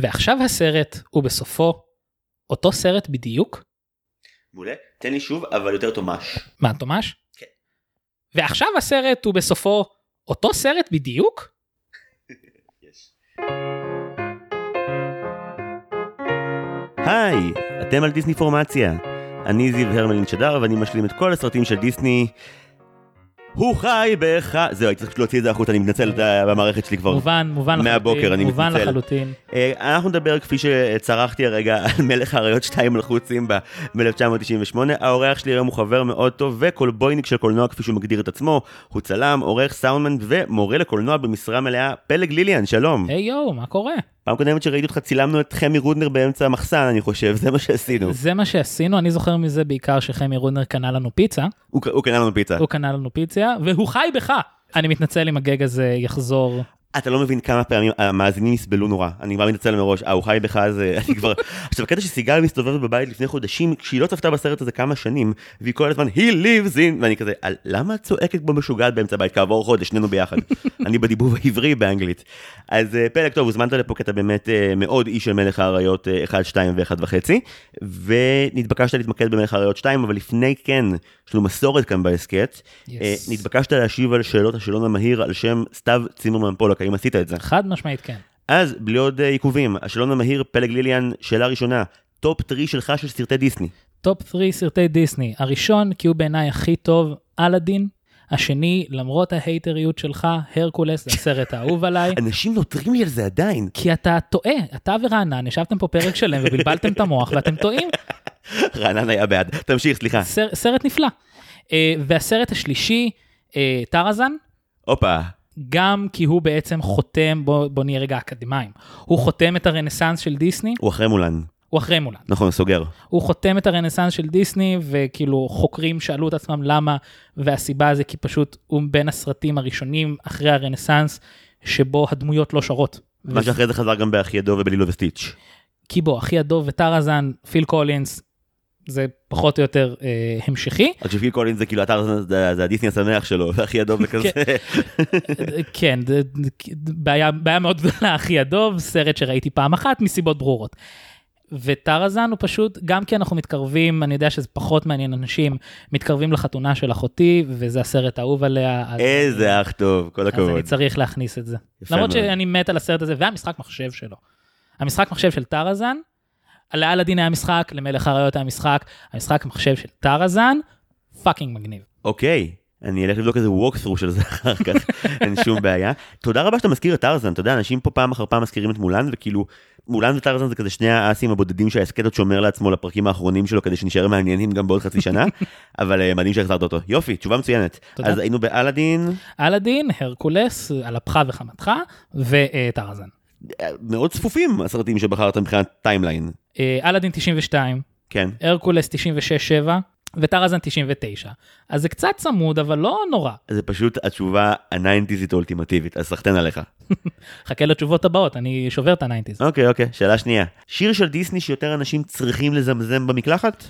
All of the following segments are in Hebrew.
ועכשיו הסרט הוא בסופו אותו סרט בדיוק? מעולה. תן לי שוב, אבל יותר תומש. מה, תומש? כן. ועכשיו הסרט הוא בסופו אותו סרט בדיוק? היי, אתם על דיסני פורמציה. אני זיו הרמלין שדר ואני משלים את כל הסרטים של דיסני. הוא חי בך... זהו, הייתי צריך להוציא את זה החוצה, אני מתנצל במערכת שלי כבר. מובן, מובן מהבוקר, אני מובן מתנצל. לחלוטין. אה, אנחנו נדבר כפי שצרחתי הרגע על מלך האריות 2 מלכות סימבה ב-1998. האורח שלי היום הוא חבר מאוד טוב וקולבויניק של קולנוע כפי שהוא מגדיר את עצמו. הוא צלם, עורך סאונדמן ומורה לקולנוע במשרה מלאה. פלג ליליאן, שלום. היי יואו, מה קורה? פעם קודמת שראיתי אותך צילמנו את חמי רודנר באמצע המחסן, אני חושב, זה מה שעשינו. זה מה שעשינו, אני זוכר מזה בעיקר שחמי רודנר קנה לנו פיצה. הוא הוא קנה לנו פיצה. הוא קנה לנו פיצה, והוא חי בך. אני מתנצל אם הגג הזה יחזור. אתה לא מבין כמה פעמים המאזינים יסבלו נורא. אני כבר מתנצל מראש, אה, הוא חי בך, אז אני כבר... עכשיו, הקטע שסיגל מסתובבת בבית לפני חודשים, כשהיא לא צפתה בסרט הזה כמה שנים, והיא כל הזמן, he lives in, ואני כזה, "על- למה את צועקת בו משוגעת באמצע הבית? כעבור חודש, שנינו ביחד. אני בדיבוב העברי באנגלית. אז אה, פלג, טוב, הוזמנת לפה כי אתה באמת אה, מאוד איש של מלך האריות אה, 1, 2 ו-1 וחצי, ונתבקשת להתמקד במלך האריות 2, אבל לפני כן, יש לנו מסורת כאן בהסכת. Yes. אה, נתבקשת להשיב על שאלות השאלון המהיר על שם סתיו צימרמן פולק, האם עשית את זה? חד משמעית כן. אז, בלי עוד אה, עיכובים, השאלון המהיר, פלג ליליאן, שאלה ראשונה, top 3 שלך של סרטי דיסני. top 3 סרטי דיסני. הראשון, כי הוא בעיניי הכי טוב, אלאדין. השני, למרות ההייטריות שלך, הרקולס, זה הסרט האהוב עליי. אנשים נוטרים לי על זה עדיין. כי אתה טועה, אתה ורענן, ישבתם פה פרק שלם ובלבלתם את המוח ואתם טועים. רענן היה בעד. תמשיך, סליחה. סר, סרט נפלא. אה, והסרט השלישי, אה, טראזן, הופה. גם כי הוא בעצם חותם, בוא, בוא נהיה רגע אקדמאים, הוא חותם את הרנסאנס של דיסני, הוא אחרי מולן. הוא אחרי מולן. נכון, סוגר. הוא חותם את הרנסאנס של דיסני, וכאילו חוקרים שאלו את עצמם למה, והסיבה זה כי פשוט הוא בין הסרטים הראשונים אחרי הרנסאנס, שבו הדמויות לא שרות. מה שאחרי זה חזר גם באחי הדוב ובלילו וסטיץ'. כי בוא, אחי הדוב וטרזן, פיל קולינס, זה פחות או יותר אה, המשכי. שפיל קולינס זה כאילו אתר, זה זה הדיסני השמח שלו, זה כזה. כן, זה- בעיה, בעיה מאוד גדולה, אחי הדוב, סרט שראיתי פעם אחת מסיבות ברורות. וטרזן הוא פשוט, גם כי אנחנו מתקרבים, אני יודע שזה פחות מעניין אנשים, מתקרבים לחתונה של אחותי, וזה הסרט האהוב עליה. איזה אח טוב, כל אז אני הכבוד. צריך להכניס את זה. למרות מאוד. שאני מת על הסרט הזה, והמשחק מחשב שלו. המשחק מחשב של טרזן, לאלאדין היה משחק, למלך האריות היה משחק, המשחק מחשב של טראזן, פאקינג מגניב. אוקיי, אני אלך לבדוק איזה walkthrough של זה אחר כך, אין שום בעיה. תודה רבה שאתה מזכיר את טרזן, אתה יודע, אנשים פה פעם אחר פעם מזכירים את מולן, וכאילו, מולן וטרזן זה כזה שני האסים הבודדים עוד שומר לעצמו לפרקים האחרונים שלו, כדי שנשאר מעניינים גם בעוד חצי שנה, אבל אה, מדהים שהחזרת אותו. יופי, תשובה מצוינת. אז היינו באלאדין, אלאדין, הרקולס, על אפך וחמתך, וטרזן. מאוד צפופים הסרטים שבחרת מבחינת timeline. אה, אלאדין 92, כן. הרקולס 96-7, וטרזן 99. אז זה קצת צמוד, אבל לא נורא. זה פשוט התשובה הניינטיזית האולטימטיבית, אז סחטיין עליך. חכה לתשובות הבאות, אני שובר את ה nineties. אוקיי, אוקיי, שאלה שנייה. שיר של דיסני שיותר אנשים צריכים לזמזם במקלחת?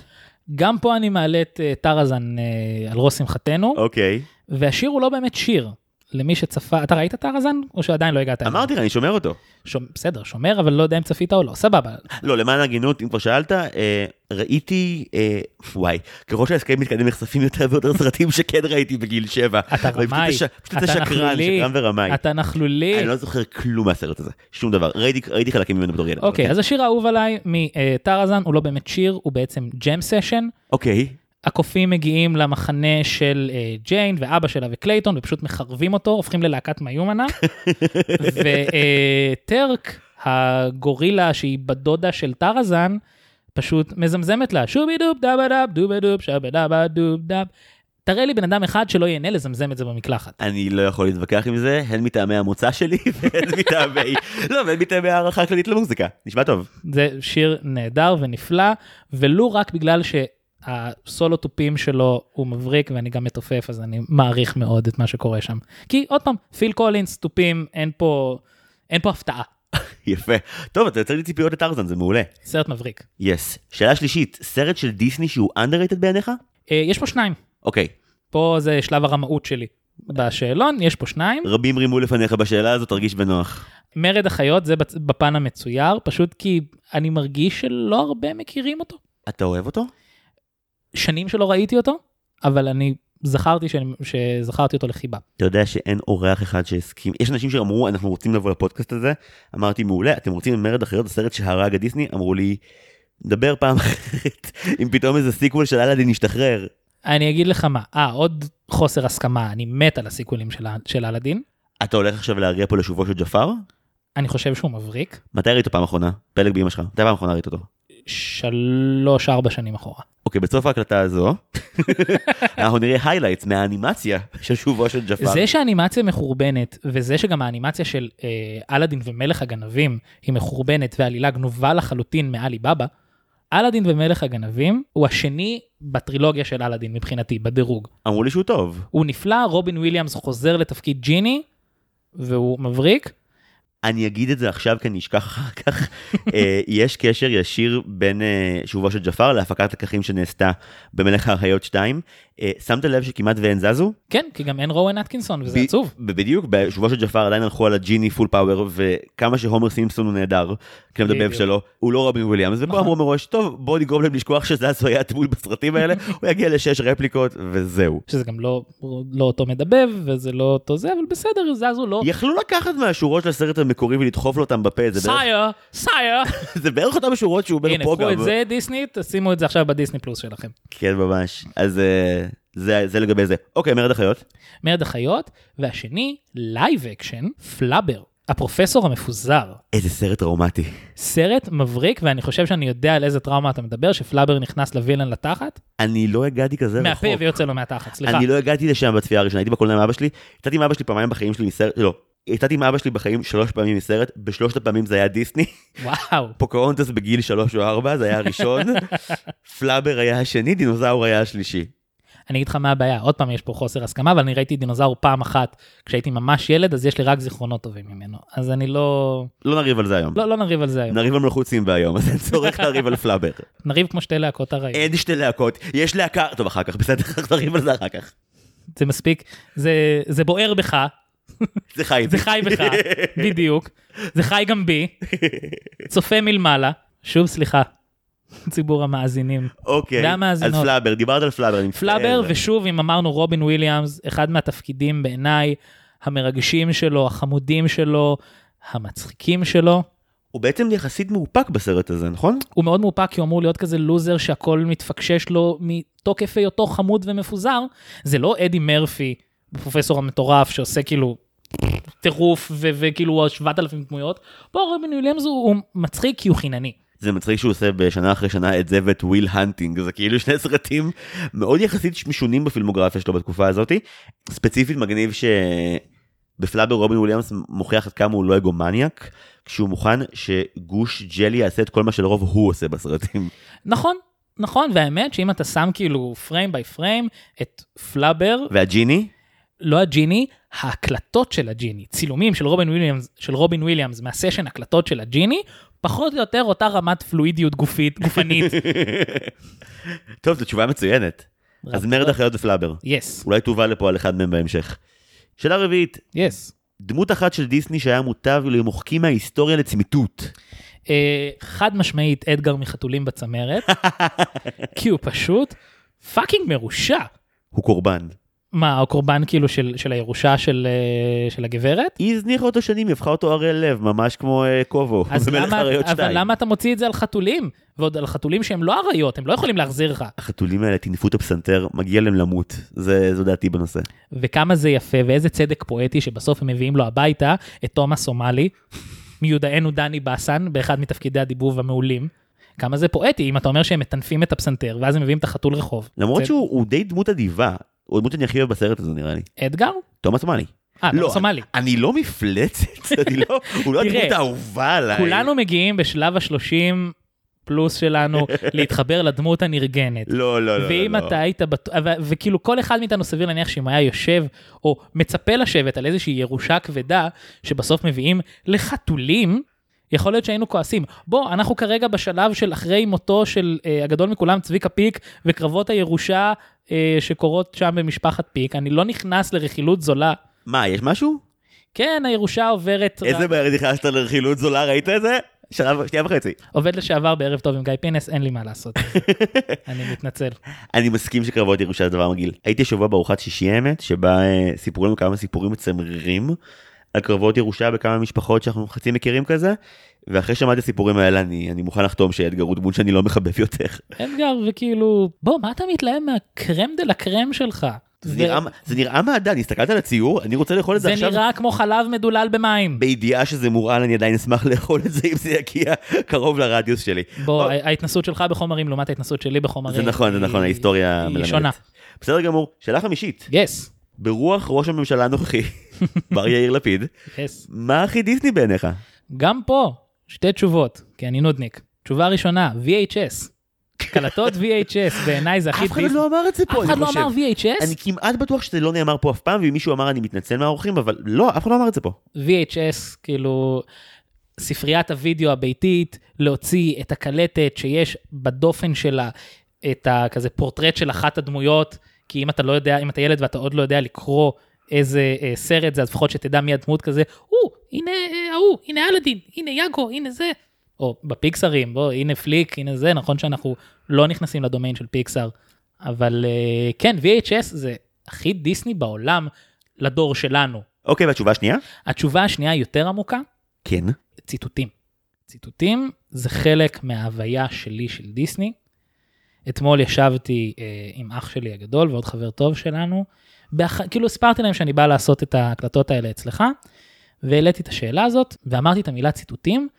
גם פה אני מעלה את אה, טראזן אה, על ראש שמחתנו, אוקיי. והשיר הוא לא באמת שיר. למי שצפה, אתה ראית טראזן? או שעדיין לא הגעת? אמרתי לך, אני שומר אותו. שומ... בסדר, שומר, אבל לא יודע אם צפית או לא, סבבה. לא, למען ההגינות, אם כבר שאלת, אה, ראיתי, אה, וואי, ככל שההסכם מתקדם נחשפים יותר ויותר סרטים שכן ראיתי בגיל שבע. אתה רמאי, פשוט אתה שקרן, שקרן ורמאי. אתה נכלולי. אני לא זוכר כלום מהסרט הזה, שום דבר. ראיתי ראיתי חלקים ממנו בתור ילד. אוקיי, אבל אז השיר האהוב עליי מטרזן הוא לא באמת שיר, הוא בעצם jam session. אוקיי, הקופים מגיעים למחנה של אה, ג'יין ואבא שלה וקלייטון ופשוט מחרבים אותו, הופכים ללהקת מיומנה. וטרק, הגורילה שהיא בת דודה של טרזן, פשוט מזמזמת לה שובי דוב דאבה דאב דובה דוב שבה דאבה דוב דאב. תראה לי בן אדם אחד שלא ייהנה לזמזם את זה במקלחת. אני לא יכול להתווכח עם זה, הן מטעמי המוצא שלי והן מטעמי, לא, והן מטעמי הערכה כללית למוזיקה. נשמע טוב. זה שיר נהדר ונפלא, ולו רק בגלל שהסולו תופים שלו הוא מבריק ואני גם מתופף, אז אני מעריך מאוד את מה שקורה שם. כי עוד פעם, פיל קולינס, תופים, אין פה, אין פה הפתעה. יפה. טוב, אתה יוצר לי ציפיות לטרזן, זה מעולה. סרט מבריק. yes. שאלה שלישית, סרט של דיסני שהוא underrated בעיניך? אה, יש פה שניים, אוקיי. פה זה שלב הרמאות שלי. בשאלון יש פה שניים. רבים רימו לפניך בשאלה הזאת, תרגיש בנוח. מרד החיות זה בפן המצויר, פשוט כי אני מרגיש שלא הרבה מכירים אותו. אתה אוהב אותו? שנים שלא ראיתי אותו, אבל אני זכרתי שאני, שזכרתי אותו לחיבה. אתה יודע שאין אורח אחד שהסכים, יש אנשים שאמרו אנחנו רוצים לבוא לפודקאסט הזה, אמרתי מעולה, אתם רוצים מרד החיות, הסרט שהרג את דיסני? אמרו לי, נדבר פעם אחרת, אם פתאום איזה sequel של אלאדין ישתחרר. אני אגיד לך מה, אה, עוד חוסר הסכמה, אני מת על הסיקוולים של, של אלאדין. אתה הולך עכשיו להריע פה לשובו של ג'פר? אני חושב שהוא מבריק. מתי ראית פעם אחרונה? פלג באמא שלך, מתי פעם אחרונה ראית אותו? שלוש, ארבע שנים אחורה. אוקיי, בסוף ההקלטה הזו, אנחנו נראה highlights מהאנימציה של שובו של ג'פר. זה שהאנימציה מחורבנת, וזה שגם האנימציה של אה, אלאדין ומלך הגנבים היא מחורבנת והעלילה גנובה לחלוטין מעלי בבא, אלאדין ומלך הגנבים הוא השני בטרילוגיה של אלאדין מבחינתי, בדירוג. אמרו לי שהוא טוב. הוא נפלא, רובין וויליאמס חוזר לתפקיד ג'יני, והוא מבריק. אני אגיד את זה עכשיו כי אני אשכח אחר כך. אה, יש קשר ישיר בין אה, שובו של ג'פר להפקת לקחים שנעשתה במלך האריות 2. אה, שמת לב שכמעט ואין זזו? כן, כי גם אין רואן אטקינסון, וזה ב- עצוב. בדיוק, בשובו של ג'פר עדיין הלכו על הג'יני full power, וכמה שהומר סימפסון הוא נהדר, כמדבב. שלו, הוא לא רובין וויליאמס, ופה נכון. אמרו מראש, טוב, בואו נגרום להם לשכוח שזזו היה דמות בסרטים האלה, הוא יגיע לשש רפליקות, וזהו. שזה גם לא, לא אותו מדבב, וזה לא אותו זה, אבל בסדר, זזו לא. יכלו לקחת מהשורות של הסרט המקורי ולדחוף לו אותם בפה, זה בערך- sire, sire. זה בערך אותם שורות שהוא אומר הנה, פה קחו גם. את זה דיסני, תשימו את זה עכשיו בדיסני פלוס שלכם. כן, ממש. אז זה זה לגבי זה. אוקיי, מרד החיות. מרד החיות, והשני, live action, פלאבר, הפרופסור המפוזר. איזה סרט טראומטי. סרט מבריק, ואני חושב שאני יודע על איזה טראומה אתה מדבר, שפלאבר נכנס לווילן לתחת, אני לא הגעתי כזה מהפה רחוק. ויוצא לו מהתחת, סליחה. אני לא הגעתי לשם בצפייה הראשונה, הייתי בקולנוע עם אבא שלי, יצאתי עם אבא שלי פעמיים בחיים שלי מסרט, לא, יצאתי עם אבא שלי בחיים שלוש פעמים מסרט, בשלושת הפעמים זה היה דיסני, וואו. פוקהונטס בגיל שלוש או ארבע, זה היה הראשון, פלאבר היה השני, דינוזאור היה השלישי. אני אגיד לך מה הבעיה, עוד פעם יש פה חוסר הסכמה, אבל אני ראיתי דינוזאור פעם אחת כשהייתי ממש ילד, אז יש לי רק זיכרונות טובים ממנו. אז אני לא... לא נריב על זה היום. לא, לא נריב על זה היום. נריב על מלכות סימבה היום, אז אין צורך לריב על פלאבר. נריב כמו שתי להקות הרעים. אין שתי להקות, יש להקה, טוב אחר כך, בסדר, נריב על זה אחר כך. זה מספיק, זה, זה בוער בך, זה חי. זה חי בך, בדיוק. זה חי גם בי. צופה מלמעלה. שוב סליחה, ציבור המאזינים. אוקיי, אז והמאזינות. פלאבר, דיברת על פלאבר, אני מצטער. פלאבר, ושוב, אם אמרנו רובין וויליאמס, אחד מהתפקידים בעיניי המרגשים שלו, החמודים שלו, המצחיקים שלו. הוא בעצם יחסית מאופק בסרט הזה, נכון? הוא מאוד מאופק כי הוא אמור להיות כזה לוזר שהכל מתפקשש לו מתוקף היותו חמוד ומפוזר. זה לא אדי מרפי, הפרופסור המטורף שעושה כאילו טירוף וכאילו 7,000 דמויות. פה רובין וויליאמס הוא, הוא מצחיק כי הוא חינני. זה מצחיק שהוא עושה בשנה אחרי שנה את זה ואת וויל הנטינג, זה כאילו שני סרטים מאוד יחסית משונים בפילמוגרפיה שלו בתקופה הזאתי. ספציפית מגניב שבפלאבר רובין וויליאמס מוכיח עד כמה הוא לא egomaniac, כשהוא מוכן שגוש ג'לי יעשה את כל מה שלרוב הוא עושה בסרטים. נכון, נכון, והאמת שאם אתה שם כאילו frame by frame את פלאבר, והג'יני? לא הג'יני, ההקלטות של הג'יני, צילומים של רובין וויליאמס, של רובין וויליאמס מהסשן הקלטות של הג'יני, פחות או יותר אותה רמת פלואידיות גופית, גופנית. טוב, זו תשובה מצוינת. אז מרד החיות ופלאבר. yes, אולי תובא לפה על אחד מהם בהמשך. שאלה רביעית, yes. דמות אחת של דיסני שהיה מוטב למוחקים מההיסטוריה לצמיתות. אה, חד משמעית אדגר מחתולים בצמרת, כי הוא פשוט fucking מרושע. הוא קורבן. מה, הקורבן כאילו של, של הירושה של, אה, של הגברת? היא הזניחה אותו שנים, היא הפכה אותו ערל לב, ממש כמו אה, קובו. במלך למה, האריות אבל שתיים. למה אתה מוציא את זה על חתולים? ועוד על חתולים שהם לא אריות, הם לא יכולים להחזיר לך. החתולים האלה טינפו את הפסנתר, מגיע להם למות. זה, זו דעתי בנושא. וכמה זה יפה, ואיזה צדק פואטי שבסוף הם מביאים לו הביתה את תומאס סומלי, מיודענו דני בסן, באחד מתפקידי הדיבוב המעולים. כמה זה פואטי, אם אתה אומר שהם מטנפים את הפסנתר, ואז הם מביאים את החתול רחוב. למרות זה- שהוא הוא די דמות אדיבה, הוא הדמות שאני הכי אוהב בסרט הזה נראה לי. אדגר? תומאס מאלי. אה, לא, סומלי. אני לא מפלצת, אני לא, הוא לא הדמות האהובה עליי. כולנו מגיעים בשלב השלושים פלוס שלנו להתחבר לדמות הנרגנת. לא, לא, לא. ואם לא, לא. אתה היית, בט... ו- וכאילו כל אחד מאיתנו סביר להניח שאם היה יושב או מצפה לשבת על איזושהי ירושה כבדה שבסוף מביאים לחתולים, יכול להיות שהיינו כועסים. בוא, אנחנו כרגע בשלב של אחרי מותו של אה, הגדול מכולם, צביקה פיק, וקרבות הירושה אה, שקורות שם במשפחת פיק. אני לא נכנס לרכילות זולה. מה, יש משהו? כן, הירושה עוברת... איזה מהר נכנסת לרכילות זולה, ראית את זה? שנה, שנייה וחצי. עובד לשעבר בערב טוב עם גיא פינס, אין לי מה לעשות. אני מתנצל. אני מסכים שקרבות ירושה זה דבר מגעיל. הייתי השבוע בארוחת שישי האמת, שבה אה, סיפרו לנו כמה סיפורים מצמררים על קרבות ירושה בכמה משפחות שאנחנו חצי מכירים כזה, ואחרי שמעתי הסיפורים האלה אני, אני מוכן לחתום שאדגר הוא דמות שאני לא מחבב יותר. אדגר, וכאילו, בוא, מה אתה מתלהב מהקרם דה לקרם שלך? זה נראה, זה נראה מעדן, הסתכלת על הציור, אני רוצה לאכול את זה זה עכשיו. נראה כמו חלב מדולל במים. בידיעה שזה מורעל, אני עדיין אשמח לאכול את זה אם זה יגיע קרוב לרדיוס שלי. בוא, או, ההתנסות שלך בחומרים לעומת ההתנסות שלי בחומרים. זה נכון, זה היא- נכון, ההיסטוריה היא מלמדת. שונה. בסדר גמור, שאלה חמישית, יס, ברוח ראש הממשלה הנוכחי, בר יאיר לפיד, יס. מה הכי דיסני בעיניך? גם פה, שתי תשובות, כי אני נודניק. תשובה ראשונה, VHS. קלטות VHS, בעיניי זה הכי אף אחד לא אמר את זה פה, אף אחד אני לא חושב. אמר VHS? אני כמעט בטוח שזה לא נאמר פה אף פעם, ואם מישהו אמר אני מתנצל מהאורחים, אבל לא, אף אחד לא אמר את זה פה. VHS, כאילו, ספריית הוידאו הביתית, להוציא את הקלטת שיש בדופן שלה את הכזה פורטרט של אחת הדמויות, כי אם אתה לא יודע, אם אתה ילד ואתה עוד לא יודע לקרוא איזה אה, סרט זה, אז לפחות שתדע מי הדמות כזה, או, הנה אה, ההוא, הנה אלאדין, הנה יאגו, הנה זה. או בפיקסרים, בוא, הנה פליק, הנה זה, נכון שאנחנו לא נכנסים לדומיין של פיקסר, אבל אה, כן, VHS זה הכי דיסני בעולם לדור שלנו. אוקיי, והתשובה השנייה? התשובה השנייה יותר עמוקה, כן. ציטוטים. ציטוטים זה חלק מההוויה שלי של דיסני. אתמול ישבתי אה, עם אח שלי הגדול ועוד חבר טוב שלנו, באח... כאילו סיפרתי להם שאני בא לעשות את ההקלטות האלה אצלך, והעליתי את השאלה הזאת, ואמרתי את המילה ציטוטים,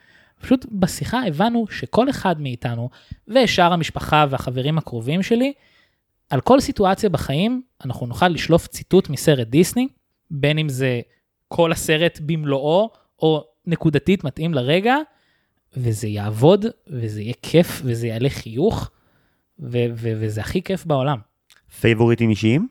פשוט בשיחה הבנו שכל אחד מאיתנו, ושאר המשפחה והחברים הקרובים שלי, על כל סיטואציה בחיים, אנחנו נוכל לשלוף ציטוט מסרט דיסני, בין אם זה כל הסרט במלואו, או נקודתית מתאים לרגע, וזה יעבוד, וזה יהיה כיף, וזה יעלה חיוך, ו- ו- וזה הכי כיף בעולם. פייבוריטים אישיים?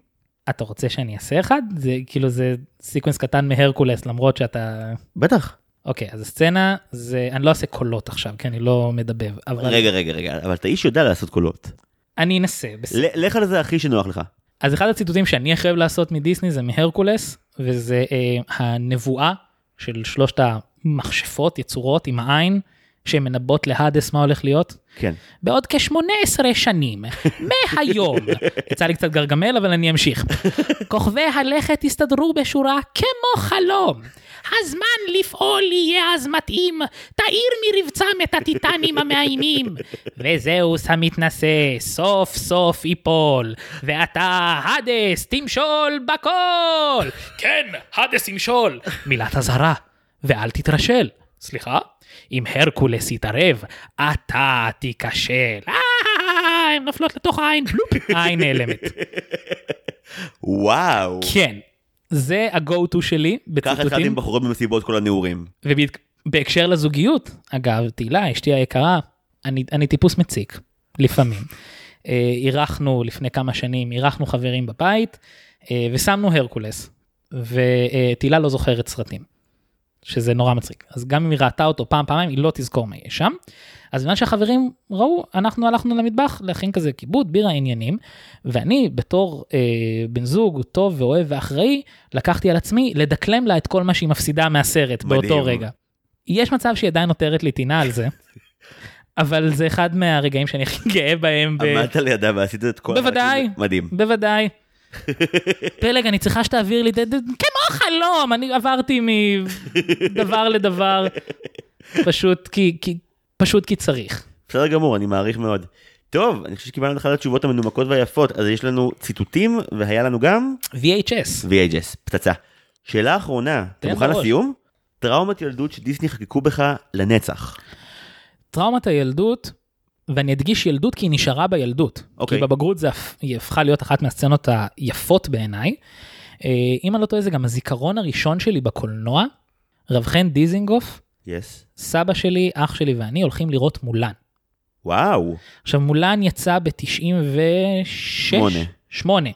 אתה רוצה שאני אעשה אחד? זה כאילו זה sequence קטן מהרקולס, למרות שאתה... בטח. אוקיי, אז הסצנה זה, אני לא אעשה קולות עכשיו, כי אני לא מדבב, אבל רגע, רגע, רגע, אבל אתה איש יודע לעשות קולות. אני אנסה. בסדר. לך על זה הכי שנוח לך. אז אחד הציטוטים שאני הכי אוהב לעשות מדיסני זה מהרקולס, וזה אה, הנבואה של שלושת המכשפות, יצורות עם העין, שהן מנבאות להאדס מה הולך להיות. כן. בעוד כ-18 שנים, מהיום, יצא לי קצת גרגמל אבל אני אמשיך. כוכבי הלכת יסתדרו בשורה כמו חלום. הזמן לפעול יהיה אז מתאים, תאיר מרבצם את הטיטנים המאיימים. וזהוס המתנשא סוף סוף ייפול, ואתה, הדס, תמשול בכל. כן, הדס ימשול. מילת אזהרה, ואל תתרשל. סליחה? אם הרקולס יתערב, אתה תיכשל. אה, הן נופלות לתוך העין, בלופ, העין נעלמת. וואו. כן, זה ה-go to שלי ככה התחלתי בציטוטים. עם בחורות במסיבות כל הנעורים. ובהקשר לזוגיות, אגב, תהילה, אשתי היקרה, אני, אני טיפוס מציק, לפעמים. אה, אירחנו לפני כמה שנים, אירחנו חברים בבית, אה, ושמנו הרקולס, ותהילה לא זוכרת סרטים, שזה נורא מצחיק. אז גם אם היא ראתה אותו פעם, פעמיים, היא לא תזכור מה יש שם. אז בזמן שהחברים ראו, אנחנו הלכנו למטבח להכין כזה כיבוד, בירה, עניינים, ואני בתור אה, בן זוג טוב ואוהב ואחראי, לקחתי על עצמי לדקלם לה את כל מה שהיא מפסידה מהסרט מדהים. באותו רגע. יש מצב שהיא עדיין נותרת לי טינה על זה, אבל זה אחד מהרגעים שאני הכי גאה בהם. עמדת לידה ועשית את כל... בוודאי. מדהים. בוודאי. פלג, אני צריכה שתעביר לי, ד- ד- כמו חלום, אני עברתי מדבר לדבר, פשוט כי, כי, פשוט כי צריך. בסדר גמור, אני מעריך מאוד. טוב, אני חושב שקיבלנו את אחת התשובות המנומקות והיפות, אז יש לנו ציטוטים, והיה לנו גם VHS, VHS, פצצה. שאלה אחרונה, אתה מוכן בראש. לסיום? טראומת ילדות שדיסני חקקו בך לנצח. טראומת הילדות, ואני אדגיש ילדות כי היא נשארה בילדות. אוקיי. כי בבגרות זה, היא הפכה להיות אחת מהסצנות היפות בעיניי. אה, אם אני לא טועה זה גם הזיכרון הראשון שלי בקולנוע, רב חן דיזינגוף, יס. סבא שלי, אח שלי ואני הולכים לראות מולן. וואו. עכשיו מולן יצא ב-96? שמונה. שמונה.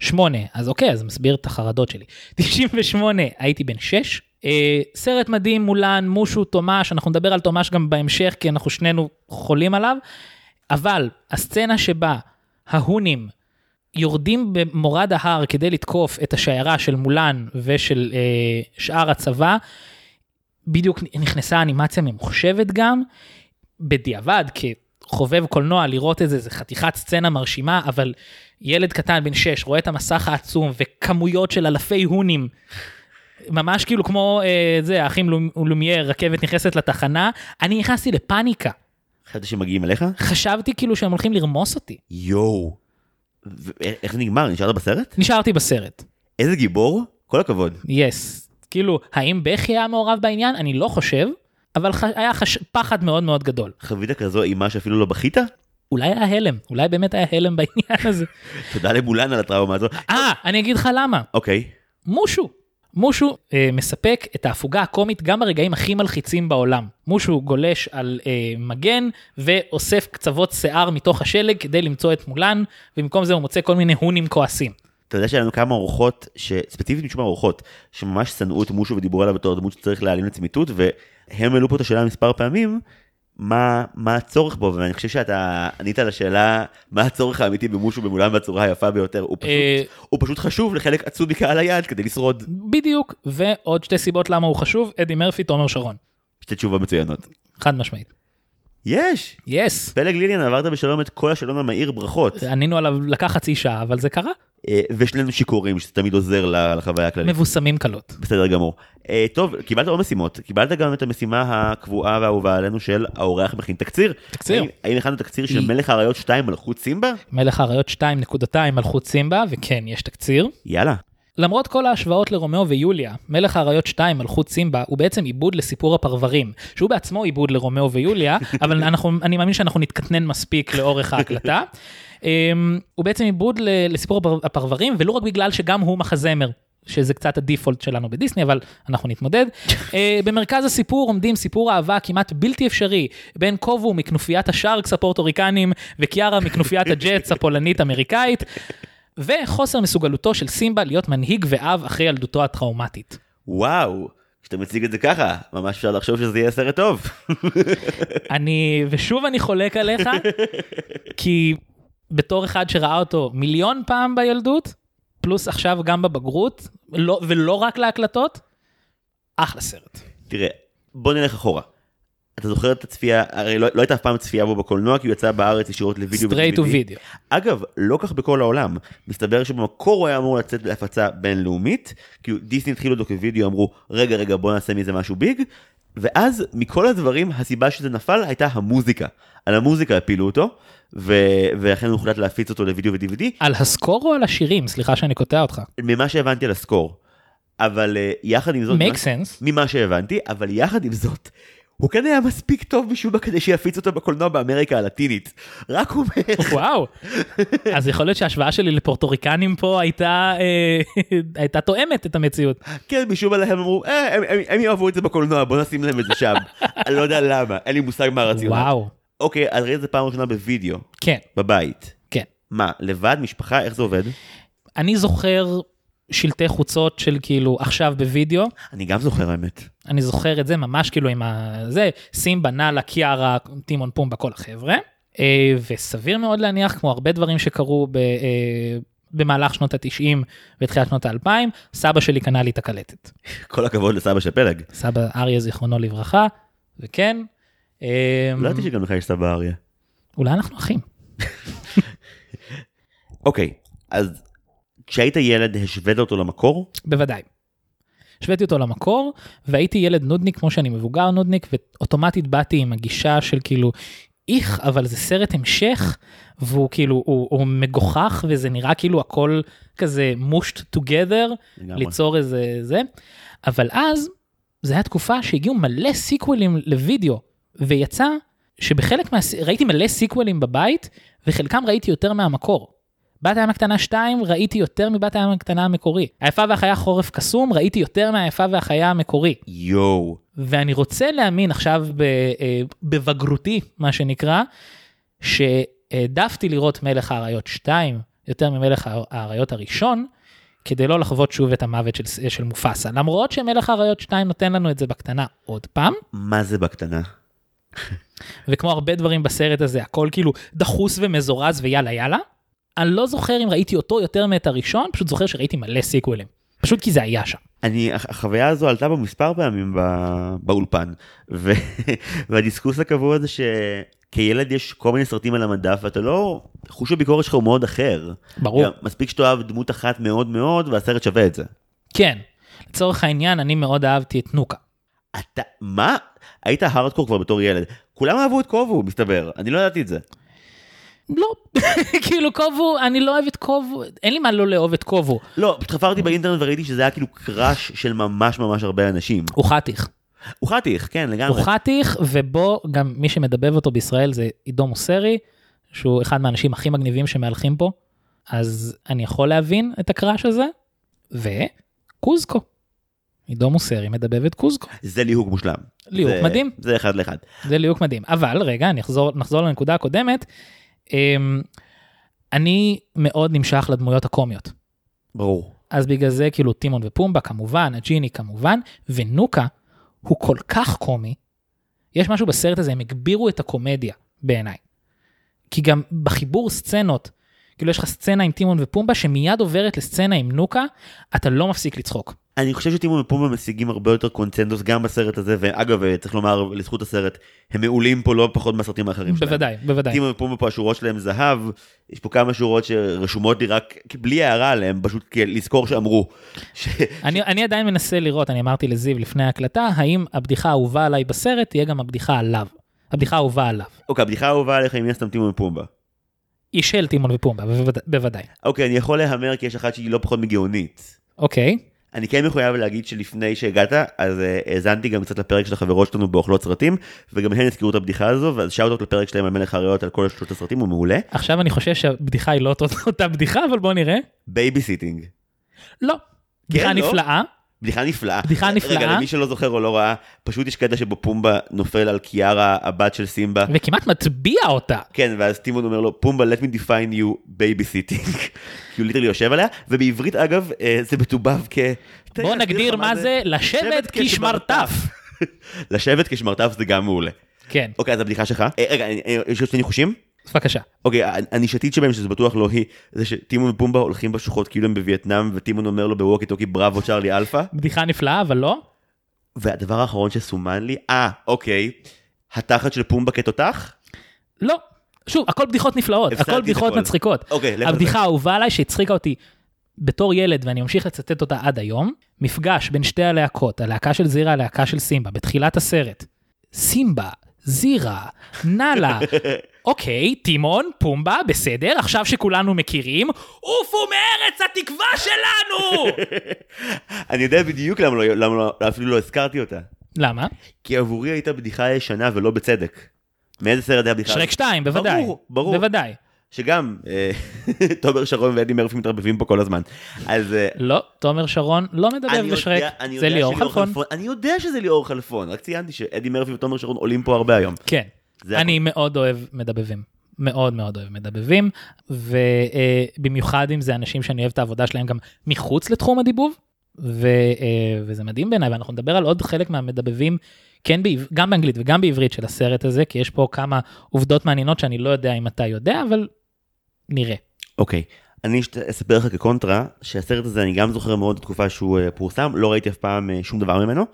כן. שמונה, אז אוקיי, אז מסביר את החרדות שלי. 98, הייתי בן 6. אה, סרט מדהים מולן, מושו, תומש, אנחנו נדבר על תומש גם בהמשך, כי אנחנו שנינו חולים עליו, אבל הסצנה שבה ההונים יורדים במורד ההר כדי לתקוף את השיירה של מולן ושל אה, שאר הצבא, בדיוק נכנסה אנימציה ממוחשבת גם, בדיעבד, כחובב קולנוע, לראות את זה, זה חתיכת סצנה מרשימה, אבל ילד קטן בן 6 רואה את המסך העצום וכמויות של אלפי הונים. ממש כאילו כמו אה, זה האחים לומ- לומייר רכבת נכנסת לתחנה אני נכנסתי לפאניקה חשבתי שמגיעים אליך? חשבתי כאילו שהם הולכים לרמוס אותי יואו. ו- איך זה נגמר? נשארת בסרט? נשארתי בסרט איזה גיבור? כל הכבוד. יס כאילו האם בכי היה מעורב בעניין אני לא חושב אבל ח... היה חש... פחד מאוד מאוד גדול חווית כזו אימה שאפילו לא בכית? אולי היה הלם אולי באמת היה הלם בעניין הזה תודה למולן על הטראומה הזו. אה אני אגיד לך למה אוקיי. מושו. מושו אה, מספק את ההפוגה הקומית גם ברגעים הכי מלחיצים בעולם. מושו גולש על אה, מגן ואוסף קצוות שיער מתוך השלג כדי למצוא את מולן, ובמקום זה הוא מוצא כל מיני הונים כועסים. אתה יודע שהיה לנו כמה אורחות, ש- ספציפית משום האורחות, שממש שנאו את מושו ודיברו עליו בתור דמות שצריך להעלים לצמיתות, והם העלו פה את השאלה מספר פעמים, מה, מה הצורך בו, ואני חושב שאתה ענית על השאלה, מה הצורך האמיתי במושו במולן בצורה היפה ביותר, הוא פשוט, אה, הוא פשוט חשוב לחלק עצום מקהל היעד כדי לשרוד. בדיוק, ועוד שתי סיבות למה הוא חשוב, אדי מרפי, תומר שרון. שתי תשובות מצוינות. חד משמעית. יש! יס. פלג ליליאן עברת בשלום את כל השאלון המהיר, ברכות. ענינו עליו לקח חצי שעה, אבל זה קרה. אה, ושנינו שיכורים, שזה תמיד עוזר לחוויה הכללית. מבוסמים קלות. בסדר גמור. אה, טוב, קיבלת עוד משימות, קיבלת גם את המשימה הקבועה והאהובה עלינו של האורח מכין תקציר. תקציר. האם- הכנו תקציר של מלך האריות 2 מלכות סימבה? מלך האריות 2.2 מלכות סימבה, וכן, יש תקציר. יאללה. למרות כל ההשוואות לרומאו ויוליה, מלך האריות 2, מלכות סימבה, הוא בעצם עיבוד לסיפור הפרברים, שהוא בעצמו עיבוד לרומאו ויוליה, אבל אנחנו, אני מאמין שאנחנו נתקטנן מספיק לאורך ההקלטה. אמ, הוא בעצם עיבוד לסיפור הפר- הפרברים, ולא רק בגלל שגם הוא מחזמר. שזה קצת הדיפולט שלנו בדיסני, אבל אנחנו נתמודד. אה, במרכז הסיפור עומדים סיפור אהבה כמעט בלתי אפשרי בין קובו מכנופיית השארקס הפורטוריקנים וקיארה מכנופיית הג'טס הפולנית-אמריקאית, וחוסר מסוגלותו של סימבה להיות מנהיג ואב אחרי ילדותו הטראומטית. וואו, כשאתה מציג את זה ככה, ממש אפשר לחשוב שזה יהיה סרט טוב. אני, ושוב אני חולק עליך, כי בתור אחד שראה אותו מיליון פעם בילדות, פלוס עכשיו גם בבגרות, לא, ולא רק להקלטות, אחלה סרט. תראה, בוא נלך אחורה. אתה זוכר את הצפייה, הרי לא, לא הייתה אף פעם צפייה בו בקולנוע, כי הוא יצא בארץ ישירות לוידאו. straight to ו-DVD. וידאו. אגב, לא כך בכל העולם. מסתבר שבמקור הוא היה אמור לצאת להפצה בינלאומית, כי דיסני התחילו אותו כווידאו, אמרו, רגע, רגע, בוא נעשה מזה משהו big, ואז מכל הדברים, הסיבה שזה נפל הייתה המוזיקה. על המוזיקה הפילו אותו, ו... ולכן הוחלט להפיץ אותו לוידאו ו-DVD, על ה score או על השירים? סליחה שאני קוטע אותך. ממה שהבנתי על ה score. אבל uh, יחד עם זאת, make sense. ממה שהבנתי, אבל יחד עם זאת, הוא כן היה מספיק טוב משום מה כדי שיפיץ אותו בקולנוע באמריקה הלטינית. רק אומר, וואו. אז יכול להיות שההשוואה שלי לפורטוריקנים פה הייתה, אה, הייתה תואמת את המציאות. כן, משום מה להם אמרו, אה, הם, הם, הם יאהבו את זה בקולנוע, בוא נשים להם את זה שם. אני לא יודע למה, אין לי מושג מה הרציונל. וואו. אוקיי, אז ראית את זה פעם ראשונה בווידאו, כן, בבית. כן. מה, לבד, משפחה, איך זה עובד? אני זוכר שלטי חוצות של כאילו עכשיו בווידאו. אני גם זוכר האמת. אני זוכר את זה ממש כאילו עם ה... זה, סימבה, נאלה, קיארה, טימון פומבה, כל החבר'ה. אה, וסביר מאוד להניח, כמו הרבה דברים שקרו ב, אה, במהלך שנות ה-90 ותחילת שנות ה-2000, סבא שלי קנה לי את הקלטת. כל הכבוד לסבא של פלג. סבא אריה זיכרונו לברכה, וכן. אה, לא ידעתי שגם לך יש סבא אריה. אולי אנחנו אחים. אוקיי, אז כשהיית ילד השווית אותו למקור? בוודאי. השוויתי אותו למקור והייתי ילד נודניק כמו שאני מבוגר נודניק ואוטומטית באתי עם הגישה של כאילו איך אבל זה סרט המשך והוא כאילו הוא, הוא מגוחך וזה נראה כאילו הכל כזה together לגמרי. ליצור איזה זה אבל אז זה היה תקופה שהגיעו מלא סיקוולים לוידאו ויצא שבחלק מה... ראיתי מלא סיקוולים בבית וחלקם ראיתי יותר מהמקור. בת הים הקטנה 2 ראיתי יותר מבת הים הקטנה המקורי. היפה והחיה חורף קסום ראיתי יותר מהיפה והחיה המקורי. יואו. ואני רוצה להאמין עכשיו ב, אה, בבגרותי מה שנקרא, שהעדפתי לראות מלך האריות 2 יותר ממלך האריות הראשון, כדי לא לחוות שוב את המוות של, של מופסה. למרות שמלך האריות 2 נותן לנו את זה בקטנה עוד פעם, מה זה בקטנה? וכמו הרבה דברים בסרט הזה הכל כאילו דחוס ומזורז ויאללה יאללה. אני לא זוכר אם ראיתי אותו יותר מאת הראשון, פשוט זוכר שראיתי מלא סיקווילים. פשוט כי זה היה שם. אני, החוויה הזו עלתה פה מספר פעמים בא, באולפן, ו, והדיסקוס הקבוע זה שכילד יש כל מיני סרטים על המדף, ואתה לא, חוש הביקורת שלך הוא מאוד אחר. ברור. מספיק שתאהב דמות אחת מאוד מאוד, והסרט שווה את זה. כן. לצורך העניין, אני מאוד אהבתי את נוקה. אתה, מה? היית הארדקור כבר בתור ילד. כולם אהבו את קובו, מסתבר, אני לא ידעתי את זה. לא, כאילו קובו, אני לא אוהב את קובו, אין לי מה לא לאהוב את קובו. לא, פשוט חפרתי באינטרנט וראיתי שזה היה כאילו קראש של ממש ממש הרבה אנשים. הוא חתיך. הוא חתיך, כן, לגמרי. הוא חתיך, ובו גם מי שמדבב אותו בישראל זה עידו מוסרי, שהוא אחד מהאנשים הכי מגניבים שמהלכים פה, אז אני יכול להבין את הקראש הזה, וקוזקו. עידו מוסרי מדבב את קוזקו. זה ליהוק מושלם. ליהוק זה- מדהים. זה אחד לאחד. זה ליהוק מדהים. אבל רגע, אני אחזור, נחזור לנקודה הקודמת. אמ, אני מאוד נמשך לדמויות הקומיות. ברור. אז בגלל זה כאילו טימון ופומבה כמובן, הג'יני כמובן, ונוקה הוא כל כך קומי. יש משהו בסרט הזה, הם הגבירו את הקומדיה בעיניי. כי גם בחיבור סצנות, כאילו יש לך סצנה עם טימון ופומבה שמיד עוברת לסצנה עם נוקה, אתה לא מפסיק לצחוק. אני חושב שטימון ופומבה משיגים הרבה יותר קונצנזוס גם בסרט הזה, ואגב, צריך לומר לזכות הסרט, הם מעולים פה לא פחות מהסרטים האחרים שלהם. בוודאי, בוודאי. טימון ופומבה פה השורות שלהם זהב, יש פה כמה שורות שרשומות לי רק בלי הערה עליהם, פשוט לזכור שאמרו. ש- אני, אני עדיין מנסה לראות, אני אמרתי לזיו לפני ההקלטה, האם הבדיחה האהובה עליי בסרט תהיה גם הבדיחה עליו. הבדיחה האהובה עליו. אוקיי, הבדיחה האהובה עליך היא מן הסתם טימון ופומבה. היא של טימון ופומבה, בוודאי. אוקיי, אני יכול להמר כי יש אחת שהיא לא פחות מגאונית. אוקיי, אני כן מחויב להגיד שלפני שהגעת, אז אה, האזנתי גם קצת לפרק של החברות שלנו באוכלות סרטים, וגם הן הזכירו את הבדיחה הזו, ואז shout out לפרק שלהם על מלך האריות על כל שלושת הסרטים, הוא מעולה. עכשיו אני חושב שהבדיחה היא לא אותו- אותה בדיחה, אבל בוא נראה. babysitting. לא. בדיחה לא? נפלאה. בדיחה נפלאה. בדיחה נפלאה. רגע, למי שלא זוכר או לא ראה, פשוט יש קטע שבו פומבה נופל על קיארה, הבת של סימבה. וכמעט מטביע אותה. כן, ואז טימון אומר לו, פומבה, let me define you babysitting. כי הוא literally יושב עליה, ובעברית אגב, אה, זה מדובב כ... בוא נגדיר מה זה לשבת כשמרטף. לשבת כשמרטף זה גם מעולה. כן, אוקיי, אז הבדיחה שלך. אה, רגע, אה, יש עוד שני ניחושים? בבקשה. אוקיי, הנישתית שבהם, שזה בטוח לא היא, זה שטימון ופומבה הולכים בשוחות כאילו הם בווייטנאם, וטימון אומר לו בווקי טוקי bravo Charlie alpha. בדיחה נפלאה, אבל לא. והדבר האחרון שסומן לי, אה, אוקיי, התחת של פומבה כתותח? לא. שוב, הכל בדיחות נפלאות, הכל בדיחות הכל. מצחיקות. אוקיי, הבדיחה האהובה עליי שהצחיקה אותי בתור ילד, ואני ממשיך לצטט אותה עד היום, מפגש בין שתי הלהקות, הלהקה של זירה, הלהקה של סימבה, בתחילת הסרט. סימבה, זירה, נאלה. אוקיי, טימון, פומבה, בסדר, עכשיו שכולנו מכירים, עופו מארץ התקווה שלנו! אני יודע בדיוק למה לא, למה לא, אפילו לא הזכרתי אותה. למה? כי עבורי הייתה בדיחה ישנה ולא בצדק. מאיזה סרט היה בדיחה? שרק 2, בוודאי. ברור, ברור. בוודאי. שגם אה, תומר שרון ואדי מרפי מתערבבים פה כל הזמן. אז אה, לא, תומר שרון לא מדבר בשרק, זה ליאור חלפון. אני יודע שזה ליאור חלפון, רק ציינתי שאדי מרפי ותומר שרון עולים פה הרבה היום. כן. אני מאוד אוהב מדבבים. מאוד מאוד אוהב מדבבים, ובמיוחד אם זה אנשים שאני אוהב את העבודה שלהם גם מחוץ לתחום הדיבוב, ו, אה, וזה מדהים בעיניי, ואנחנו נדבר על עוד חלק מהמדבבים, כן, גם באנגלית וגם בעברית של הסרט הזה, כי יש פה כמה עובדות מעניינות שאני לא יודע אם אתה יודע, אבל נראה. אוקיי, אני אספר לך כקונטרה, שהסרט הזה אני גם זוכר מאוד את התקופה שהוא אה, פורסם, לא ראיתי אף פעם אה, שום דבר ממנו.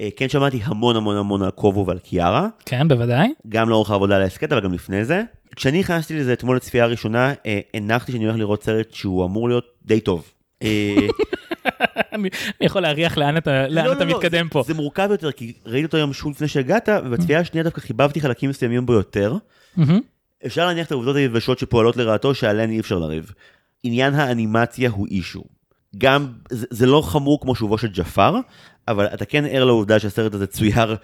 אה, כן שמעתי המון המון המון על קובו ועל קיארה, כן, בוודאי. גם לאורך העבודה על ההסכת, אבל גם לפני זה. כשאני נכנסתי לזה אתמול לצפייה הראשונה, הנחתי שאני הולך לראות סרט שהוא אמור להיות די טוב. אני יכול להריח לאן אתה לאן לא, אתה לא, לא, מתקדם זה- פה. זה מורכב יותר, כי ראיתי אותו היום שוב לפני שהגעת, ובצפייה השנייה דווקא חיבבתי חלקים מסוימים בו יותר. אפשר להניח את העובדות היבשות שפועלות לרעתו, שעליהן אי אפשר לריב. עניין האנימציה הוא אישו. גם, זה, זה לא חמור כמו שובו של ג'פר, אבל אתה כן ער לעובדה שהסרט הזה צויר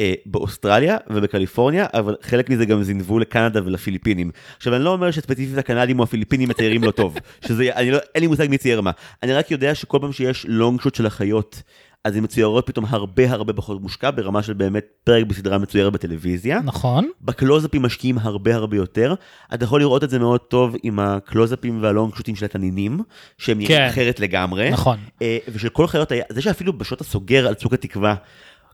אה, באוסטרליה ובקליפורניה, אבל חלק מזה גם זינבו לקנדה ולפיליפינים. עכשיו, אני לא אומר שספציפית הקנדים או הפיליפינים מציירים לא טוב, שזה, אני לא, אין לי מושג מי צייר מה. אני רק יודע שכל פעם שיש לונג שוט של החיות, אז הן מצוירות פתאום הרבה הרבה פחות מושקע, ברמה של באמת פרק בסדרה מצוירת בטלוויזיה. נכון. בקלוזאפים משקיעים הרבה הרבה יותר. אתה יכול לראות את זה מאוד טוב עם הקלוזאפים והלונג שוטים של התנינים, שהם נראים כן. אחרת לגמרי. נכון. אה, ושל כל החיות זה שאפילו בשעות הסוגר על צוק התקווה,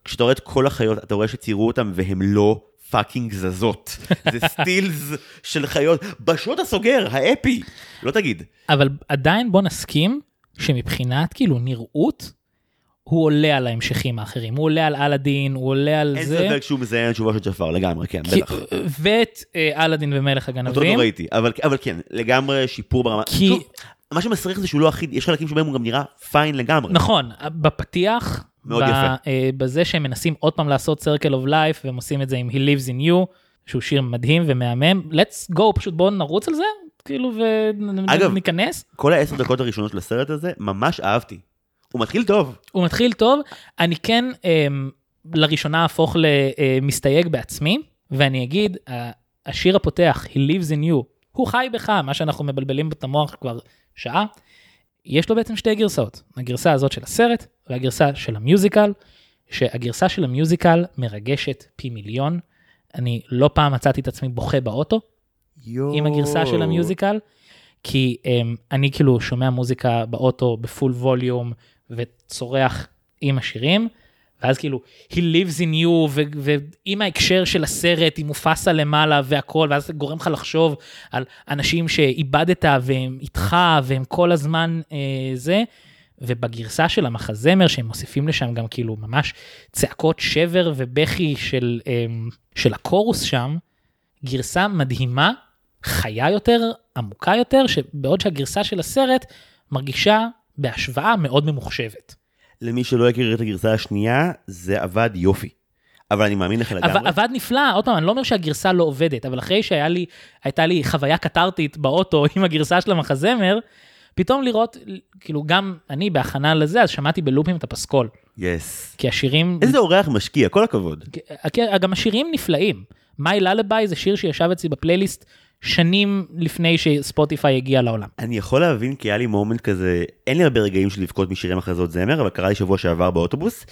כשאתה רואה את כל החיות, אתה רואה שציירו אותם והם לא fucking זזות. זה סטילס של חיות. בשוט הסוגר, האפי. לא תגיד. אבל עדיין בוא נסכים שמבחינת כאילו נראות, הוא עולה על ההמשכים האחרים. הוא עולה על אלאדין, הוא עולה על אין זה. ספק שהוא מזיין את שובו של ג'פר לגמרי, כן, כי- בטח. ואת אה, אלאדין ומלך אותו לא הגנבים. ראיתי, אבל אבל כן, לגמרי שיפור ברמה. כי- שוב, מה שמסריח זה שהוא לא אחיד, יש חלקים שבהם הוא גם נראה פיין לגמרי. נכון, בפתיח, מאוד ב- יפה. אה, בזה שהם מנסים עוד פעם לעשות Circle of Life, והם עושים את זה עם He Lives in You, שהוא שיר מדהים ומהמם. let's go, פשוט בואו נרוץ על זה, כאילו, אגב- וניכנס. כל העשר דקות הראשונות של הסרט הזה, ממש אהבתי. הוא מתחיל טוב. הוא מתחיל טוב, אני כן אמ, לראשונה אהפוך למסתייג בעצמי, ואני אגיד, השיר הפותח, He Lives in You, הוא חי בך, מה שאנחנו מבלבלים את המוח כבר שעה, יש לו בעצם שתי גרסאות, הגרסה הזאת של הסרט והגרסה של המיוזיקל, שהגרסה של המיוזיקל מרגשת פי מיליון. אני לא פעם מצאתי את עצמי בוכה באוטו עם הגרסה של המיוזיקל, כי um, אני כאילו שומע מוזיקה באוטו בפול ווליום וצורח עם השירים, ואז כאילו he lives in you, ו- ועם ההקשר של הסרט, עם מופסה למעלה והכל, ואז זה גורם לך לחשוב על אנשים שאיבדת והם איתך והם כל הזמן אה, זה. ובגרסה של המחזמר שהם מוסיפים לשם גם כאילו ממש צעקות שבר ובכי של, אמ, של הקורוס שם, גרסה מדהימה, חיה יותר, עמוקה יותר, שבעוד שהגרסה של הסרט מרגישה בהשוואה מאוד ממוחשבת. למי שלא הכיר את הגרסה השנייה, זה עבד יופי. אבל אני מאמין לך לגמרי. עבד, נפלא, עוד פעם, אני לא אומר שהגרסה לא עובדת, אבל אחרי שהייתה לי, לי חוויה קתרתית באוטו עם הגרסה של המחזמר, פתאום לראות, כאילו גם אני בהכנה לזה, אז שמעתי בלופים את הפסקול. יס. כי השירים, איזה אורח משקיע, כל הכבוד. כי- גם השירים נפלאים. מיי ללביי זה שיר שישב אצלי בפלייליסט שנים לפני שספוטיפיי הגיע לעולם. אני יכול להבין כי היה לי מומנט כזה, אין לי הרבה רגעים של לבכות משירים הכרזות זמר, אבל קרה לי שבוע שעבר באוטובוס.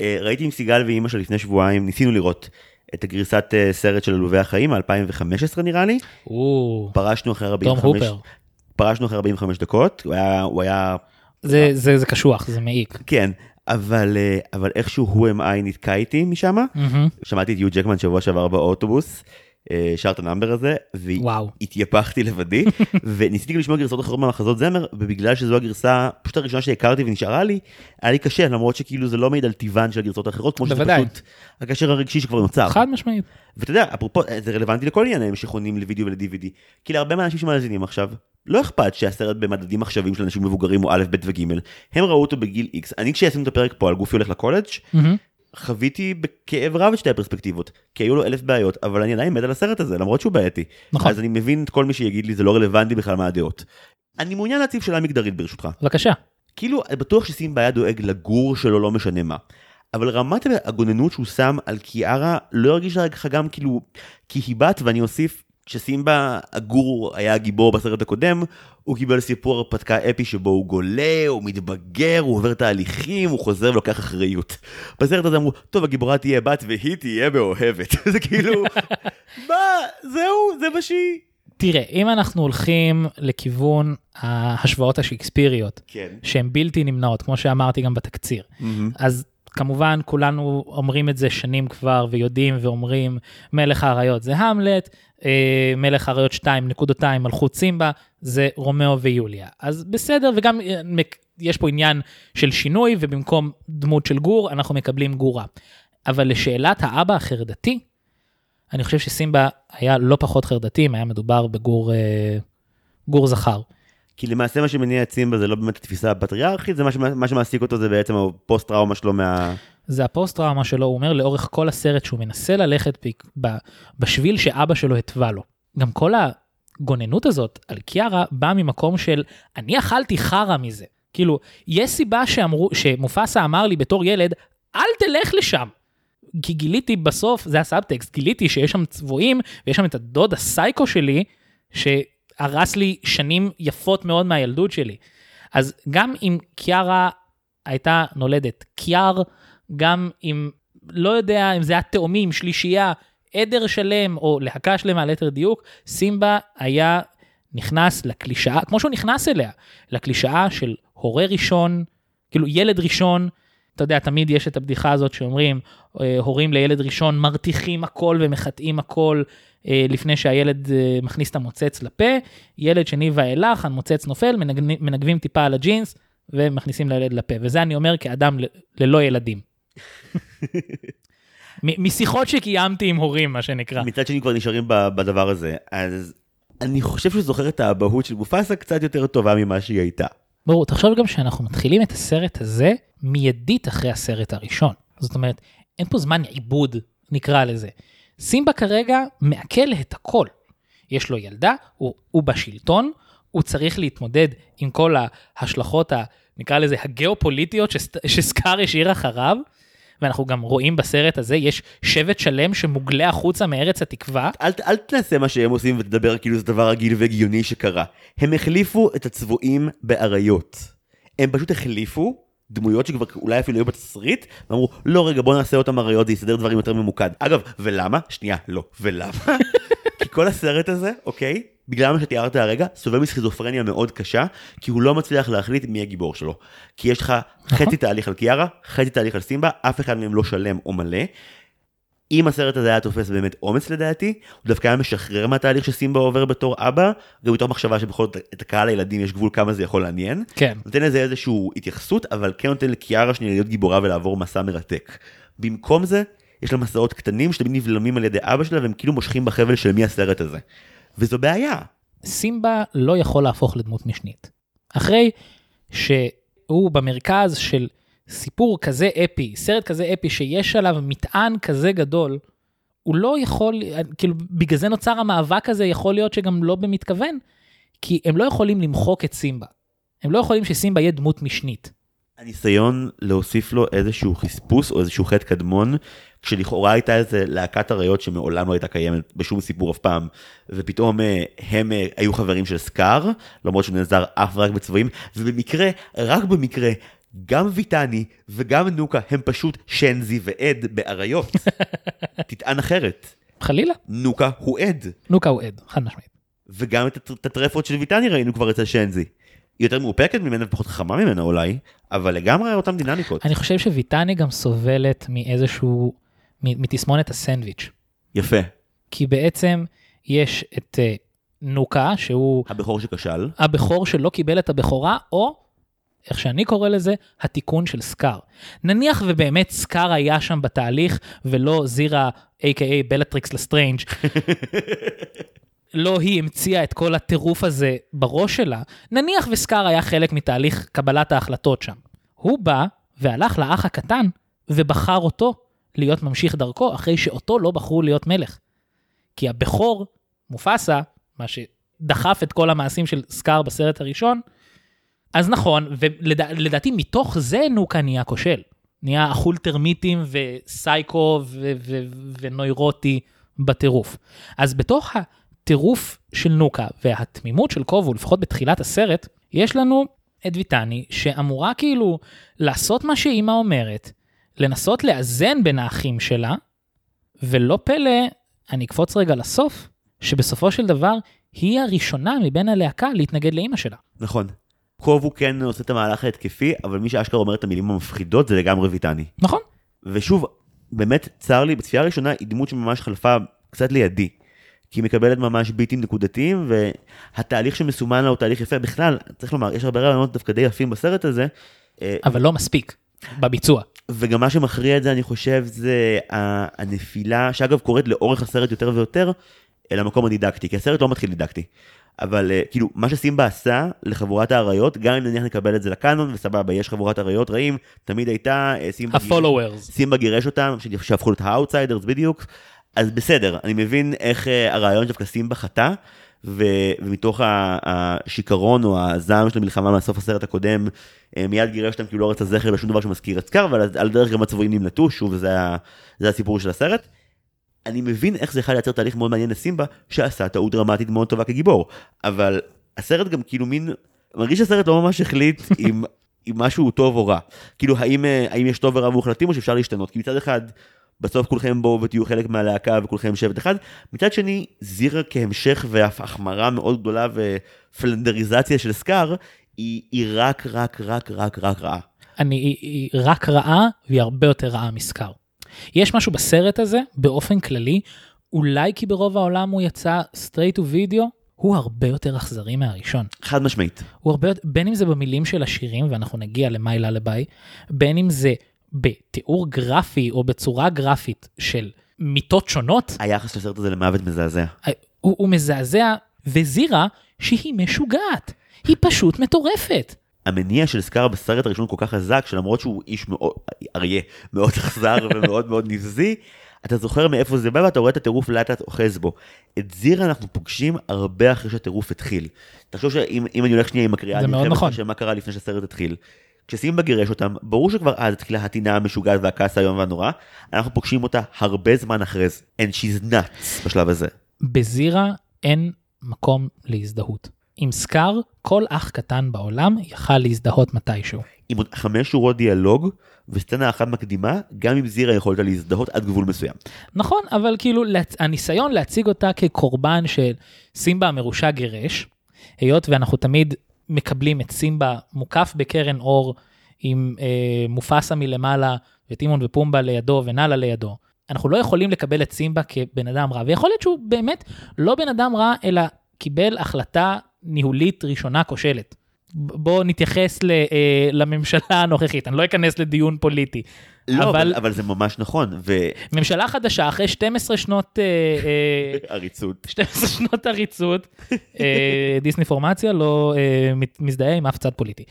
אה, ראיתי עם סיגל ואימא שלה לפני שבועיים, ניסינו לראות את הגרסת אה, סרט של עלובי החיים, 2015 נראה לי. או, פרשנו אחרי תום 45, הופר. פרשנו אחרי 45 דקות, הוא היה, הוא היה, זה, זה, זה קשוח, זה מעיק. כן, אבל, אה, אבל איכשהו הוא אה נתקע איתי משם. מהמם. שמעתי את יו ג'קמן שבוע שעבר באוטובוס, אה, שר את ה number הזה. והתייפחתי לבדי, וניסיתי גם לשמוע גרסאות אחרות מהמחזות זמר, ובגלל שזו הגרסה פשוט הראשונה שהכרתי ונשארה לי, היה לי קשה, למרות שכאילו זה לא מעיד על טיבן של הגרסאות האחרות, כמו שזה. פשוט הקשר הרגשי שכבר נוצר. חד משמעית. ואתה יודע, אפרופו, זה רלוונטי לכל עניינים שחונים לוידאו ול-DVD, כי להרבה מהאנשים שמאזינים עכשיו, לא אכפת שהסרט במדדים עכשוויים של אנשים מבוגרים הוא א', ב' וג', הם ראו אותו בגיל X. אני כשעשינו את הפרק פה על גופי הולך לקולג', מהמם. חוויתי בכאב רב את שתי הפרספקטיבות, כי היו לו אלף בעיות, אבל אני עדיין מת על הסרט הזה, למרות שהוא בעייתי. נכון. אז אני מבין את כל מי שיגיד לי זה לא רלוונטי בכלל מה הדעות. אני מעוניין להציב שאלה מגדרית ברשותך. בבקשה. כאילו, בטוח שסימבה היה דואג לגור שלו לא משנה מה. אבל רמת הגוננות שהוא שם על קיארה לא הרגישה לך גם כאילו כי היא בת ואני אוסיף כשסימבה הגור היה הגיבור בסרט הקודם הוא קיבל סיפור הרפתקה אפי שבו הוא גולה, הוא מתבגר, הוא עובר תהליכים, הוא חוזר ולוקח אחריות. בסרט הזה אמרו, טוב הגיבורה תהיה בת והיא תהיה מאוהבת. זה כאילו, מה, זהו, זה מה שהיא. תראה, אם אנחנו הולכים לכיוון ההשוואות השייקספיריות, כן. שהן בלתי נמנעות, כמו שאמרתי גם בתקציר, אז כמובן כולנו אומרים את זה שנים כבר ויודעים ואומרים מלך האריות זה המלט, אה, מלך האריות 2 נקודותיים מלכות סימבה זה רומאו ויוליה. אז בסדר וגם אה, יש פה עניין של שינוי ובמקום דמות של גור אנחנו מקבלים גורה. אבל לשאלת האבא החרדתי, אני חושב שסימבה היה לא פחות חרדתי אם היה מדובר בגור אה, גור זכר. כי למעשה מה שמניע את סימבה זה לא באמת התפיסה הפטריארכית, זה מה, שמה, מה שמעסיק אותו זה בעצם הפוסט טראומה שלו מה... זה הפוסט טראומה שלו, הוא אומר לאורך כל הסרט שהוא מנסה ללכת ב- ב- בשביל שאבא שלו התווה לו. גם כל הגוננות הזאת על קיארה באה ממקום של אני אכלתי חרא מזה. כאילו, יש סיבה שאמרו, שמופסה אמר לי בתור ילד, אל תלך לשם. כי גיליתי בסוף, זה הסאבטקסט, גיליתי שיש שם צבועים, ויש שם את הדוד הסייקו שלי, שהרס לי שנים יפות מאוד מהילדות שלי. אז גם אם קיארה הייתה נולדת קיאר, גם אם, לא יודע אם זה היה תאומים, שלישייה, עדר שלם, או להקה שלמה ליתר דיוק, סימבה היה נכנס לקלישאה, כמו שהוא נכנס אליה, לקלישאה של הורה ראשון, כאילו ילד ראשון, אתה יודע, תמיד יש את הבדיחה הזאת שאומרים, אה, הורים לילד ראשון מרתיחים הכל ומחטאים הכל לפני שהילד אה, מכניס את המוצץ לפה, ילד שני ואילך, המוצץ נופל, מנגנים, מנגבים טיפה על הג'ינס ומכניסים לילד לפה. וזה אני אומר כאדם ל- ללא ילדים. מ- משיחות שקיימתי עם הורים, מה שנקרא. מצד שני כבר נשארים בדבר הזה, אז אני חושב שהוא זוכר את האבהות של מופסה קצת יותר טובה ממה שהיא הייתה. ברור, תחשוב גם שאנחנו מתחילים את הסרט הזה מיידית אחרי הסרט הראשון. זאת אומרת, אין פה זמן עיבוד, נקרא לזה. סימבה כרגע מעכל את הכל. יש לו ילדה, הוא, הוא בשלטון, הוא צריך להתמודד עם כל ההשלכות, ה, נקרא לזה, הגיאופוליטיות שס- שסקאר השאיר אחריו, ואנחנו גם רואים בסרט הזה, יש שבט שלם שמוגלה החוצה מארץ התקווה. אל, אל תנסה מה שהם עושים ותדבר כאילו זה דבר רגיל והגיוני שקרה. הם החליפו את הצבועים באריות. הם פשוט החליפו דמויות שכבר אולי אפילו היו בתסריט, ואמרו, לא רגע בוא נעשה אותם אריות, זה יסדר דברים יותר ממוקד. אגב, ולמה? שנייה, לא. ולמה? כי כל הסרט הזה, אוקיי? בגלל מה שתיארת הרגע, סובל מסכיזופרניה מאוד קשה, כי הוא לא מצליח להחליט מי הגיבור שלו. כי יש לך חצי תהליך על קיארה, חצי תהליך על סימבה, אף אחד מהם לא שלם או מלא. אם הסרט הזה היה תופס באמת אומץ לדעתי, הוא דווקא היה משחרר מהתהליך שסימבה עובר בתור אבא, גם מתוך מחשבה שבכל זאת את הקהל הילדים יש גבול כמה זה יכול לעניין. כן. נותן לזה איזושהי התייחסות, אבל כן נותן לקיארה שנייה להיות גיבורה ולעבור מסע מרתק. במקום זה, יש לה מסעות קטנים שתמיד נבלמים על ידי אבא שלה והם כאילו מושכים בחבל של מי הסרט הזה. וזו בעיה. סימבה לא יכול להפוך לדמות משנית. אחרי שהוא במרכז של סיפור כזה אפי, סרט כזה אפי שיש עליו מטען כזה גדול, הוא לא יכול, כאילו בגלל זה נוצר המאבק הזה, יכול להיות שגם לא במתכוון, כי הם לא יכולים למחוק את סימבה. הם לא יכולים שסימבה יהיה דמות משנית. הניסיון להוסיף לו איזשהו חספוס או איזשהו חטא קדמון, כשלכאורה הייתה איזה להקת אריות שמעולם לא הייתה קיימת בשום סיפור אף פעם, ופתאום אה, הם אה, היו חברים של סקאר, למרות שהוא נעזר אף ורק בצבעים, ובמקרה, רק במקרה, גם ויטני וגם נוקה הם פשוט שנזי ועד באריות. תטען אחרת, חלילה, נוקה הוא עד, נוקה הוא עד, חד משמעית. וגם את הט- את הטרפות של ויטני ראינו כבר אצל שנזי. היא יותר מאופקת ממנה ופחות חכמה ממנה אולי, אבל לגמרי אותן דינמיקות. אני חושב שוויטני גם סובלת מאיזשהו, מתסמונת הסנדוויץ'. יפה. כי בעצם יש את אה, נוקה, שהוא הבכור שכשל. הבכור שלא קיבל את הבכורה, או, איך שאני קורא לזה, התיקון של סקאר. נניח ובאמת סקאר היה שם בתהליך, ולא זירה, a.k.a בלטריקס לסטרנג', לא היא המציאה את כל הטירוף הזה בראש שלה, נניח וסקאר היה חלק מתהליך קבלת ההחלטות שם. הוא בא והלך לאח הקטן ובחר אותו להיות ממשיך דרכו, אחרי שאותו לא בחרו להיות מלך. כי הבכור, מופסה, מה שדחף את כל המעשים של סקאר בסרט הראשון, אז נכון, ולדעתי מתוך זה נוקה נהיה כושל. נהיה אכול טרמיטים וסייקו ו- ו- ונוירוטי בטירוף. אז בתוך הטירוף של נוקה והתמימות של קובו, לפחות בתחילת הסרט, יש לנו את ויטני, שאמורה כאילו לעשות מה שאימא אומרת, לנסות לאזן בין האחים שלה, ולא פלא, אני אקפוץ רגע לסוף, שבסופו של דבר היא הראשונה מבין הלהקה להתנגד לאימא שלה. נכון. קובו כן עושה את המהלך ההתקפי, אבל מי שאשכרה אומר את המילים המפחידות זה לגמרי ויטני. נכון? ושוב, באמת צר לי, בצפייה הראשונה היא דמות שממש חלפה קצת לידי. כי היא מקבלת ממש ביטים נקודתיים, והתהליך שמסומן לה הוא תהליך יפה. בכלל, צריך לומר, יש הרבה רעיונות דווקא די יפים בסרט הזה, אה, אבל לא מספיק בביצוע. וגם מה שמכריע את זה, אני חושב, זה הנפילה, שאגב קורית לאורך הסרט יותר ויותר, אל המקום הדידקטי, כי הסרט לא מתחיל דידקטי. אבל אה, כאילו, מה שסימבה עשה לחבורת האריות, גם אם נניח נקבל את זה לקאנון, וסבבה, יש חבורת אריות רעים, תמיד הייתה, אה, סימבה, ה-followers. סימבה גירש אותם, שהפכו להיות ה outsiders בדיוק, אז בסדר, אני מבין איך אה, הרעיון שדווקא סימבה חטא, ו- ומתוך השיכרון או הזעם של המלחמה מהסוף הסרט הקודם, מיד גירש אותם כי הוא לא רצה זכר לשום דבר שמזכיר את סקאר, אבל על הדרך גם הצבועים נמלטו, שוב, זה, ה- זה הסיפור של הסרט. אני מבין איך זה יכול לייצר תהליך מאוד מעניין לסימבה, שעשה טעות דרמטית מאוד טובה כגיבור, אבל הסרט גם כאילו מין, מרגיש שהסרט לא ממש החליט אם, אם משהו טוב או רע. כאילו, האם, אה, האם יש טוב ורע מוחלטים או שאפשר להשתנות? כי מצד אחד, בסוף כולכם בואו ותהיו חלק מהלהקה וכולכם שבט אחד, מצד שני, זירה כהמשך ואף החמרה מאוד גדולה ופלנדריזציה של סקאר, היא, היא רק, רק, רק, רק, רק רעה. אני, היא, היא רק רעה והיא הרבה יותר רעה מסקאר. יש משהו בסרט הזה באופן כללי, אולי כי ברוב העולם הוא יצא straight to video, הוא הרבה יותר אכזרי מהראשון. חד משמעית. הוא הרבה, יותר- בין אם זה במילים של השירים, ואנחנו נגיע למאי ללביי, בין אם זה בתיאור גרפי או בצורה גרפית של מיטות שונות, היחס של הסרט הזה למוות מזעזע. הוא, הוא מזעזע, וזירה שהיא משוגעת, היא פשוט מטורפת. המניע של סקאר בסרט הראשון כל כך חזק, שלמרות שהוא איש מאוד, אריה, מאוד אכזר ומאוד מאוד נבזי, אתה זוכר מאיפה זה בא ואתה רואה את הטירוף לאט לאט אוחז בו. את זירה אנחנו פוגשים הרבה אחרי שהטירוף התחיל. תחשוב שאם אם אני הולך שנייה עם הקריאה, זה אני מאוד נכון. מה קרה לפני שהסרט התחיל. כשסימבה גירש אותם, ברור שכבר אז התחילה הטינה המשוגעת והכעס האיום והנורא, אנחנו פוגשים אותה הרבה זמן אחרי זה. And she's nuts בשלב הזה. בזירה אין מקום להזדהות. עם סקאר, כל אח קטן בעולם יכל להזדהות מתישהו. עם עוד חמש שורות דיאלוג וסצנה אחת מקדימה, גם עם זירה יכולת להזדהות עד גבול מסוים. נכון, אבל כאילו. הניסיון להציג אותה כקורבן של סימבה המרושע גירש, היות ואנחנו תמיד מקבלים את סימבה מוקף בקרן אור עם אה, מופסה מלמעלה וטימון ופומבה לידו ונאלה לידו. אנחנו לא יכולים לקבל את סימבה כבן אדם רע, ויכול להיות שהוא באמת לא בן אדם רע, אלא קיבל החלטה ניהולית ראשונה כושלת. בואו נתייחס ל, אה, לממשלה הנוכחית, אני לא אכנס לדיון פוליטי. לא, אבל, אבל אבל זה ממש נכון, ממשלה חדשה אחרי 12 שנות, אה, אה, ועריצות. 12 שנות עריצות, אה, דיסניפורמציה לא אה, מזדהה עם אף צד פוליטי.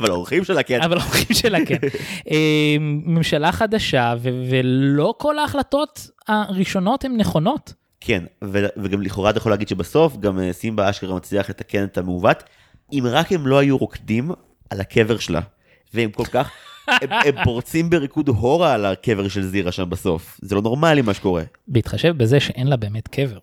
אבל האורחים שלה כן. אבל האורחים שלה כן. אה, ממשלה חדשה ו- ולא כל ההחלטות הראשונות הן נכונות. כן, ו- וגם לכאורה אתה יכול להגיד שבסוף גם אה, סימבה אשכרה מצליח לתקן את המעוות, אם רק הם לא היו רוקדים על הקבר שלה, והם כל כך, הם, הם פורצים בריקוד הורה על הקבר של זירה שם בסוף, זה לא נורמלי מה שקורה. בהתחשב בזה שאין לה באמת קבר,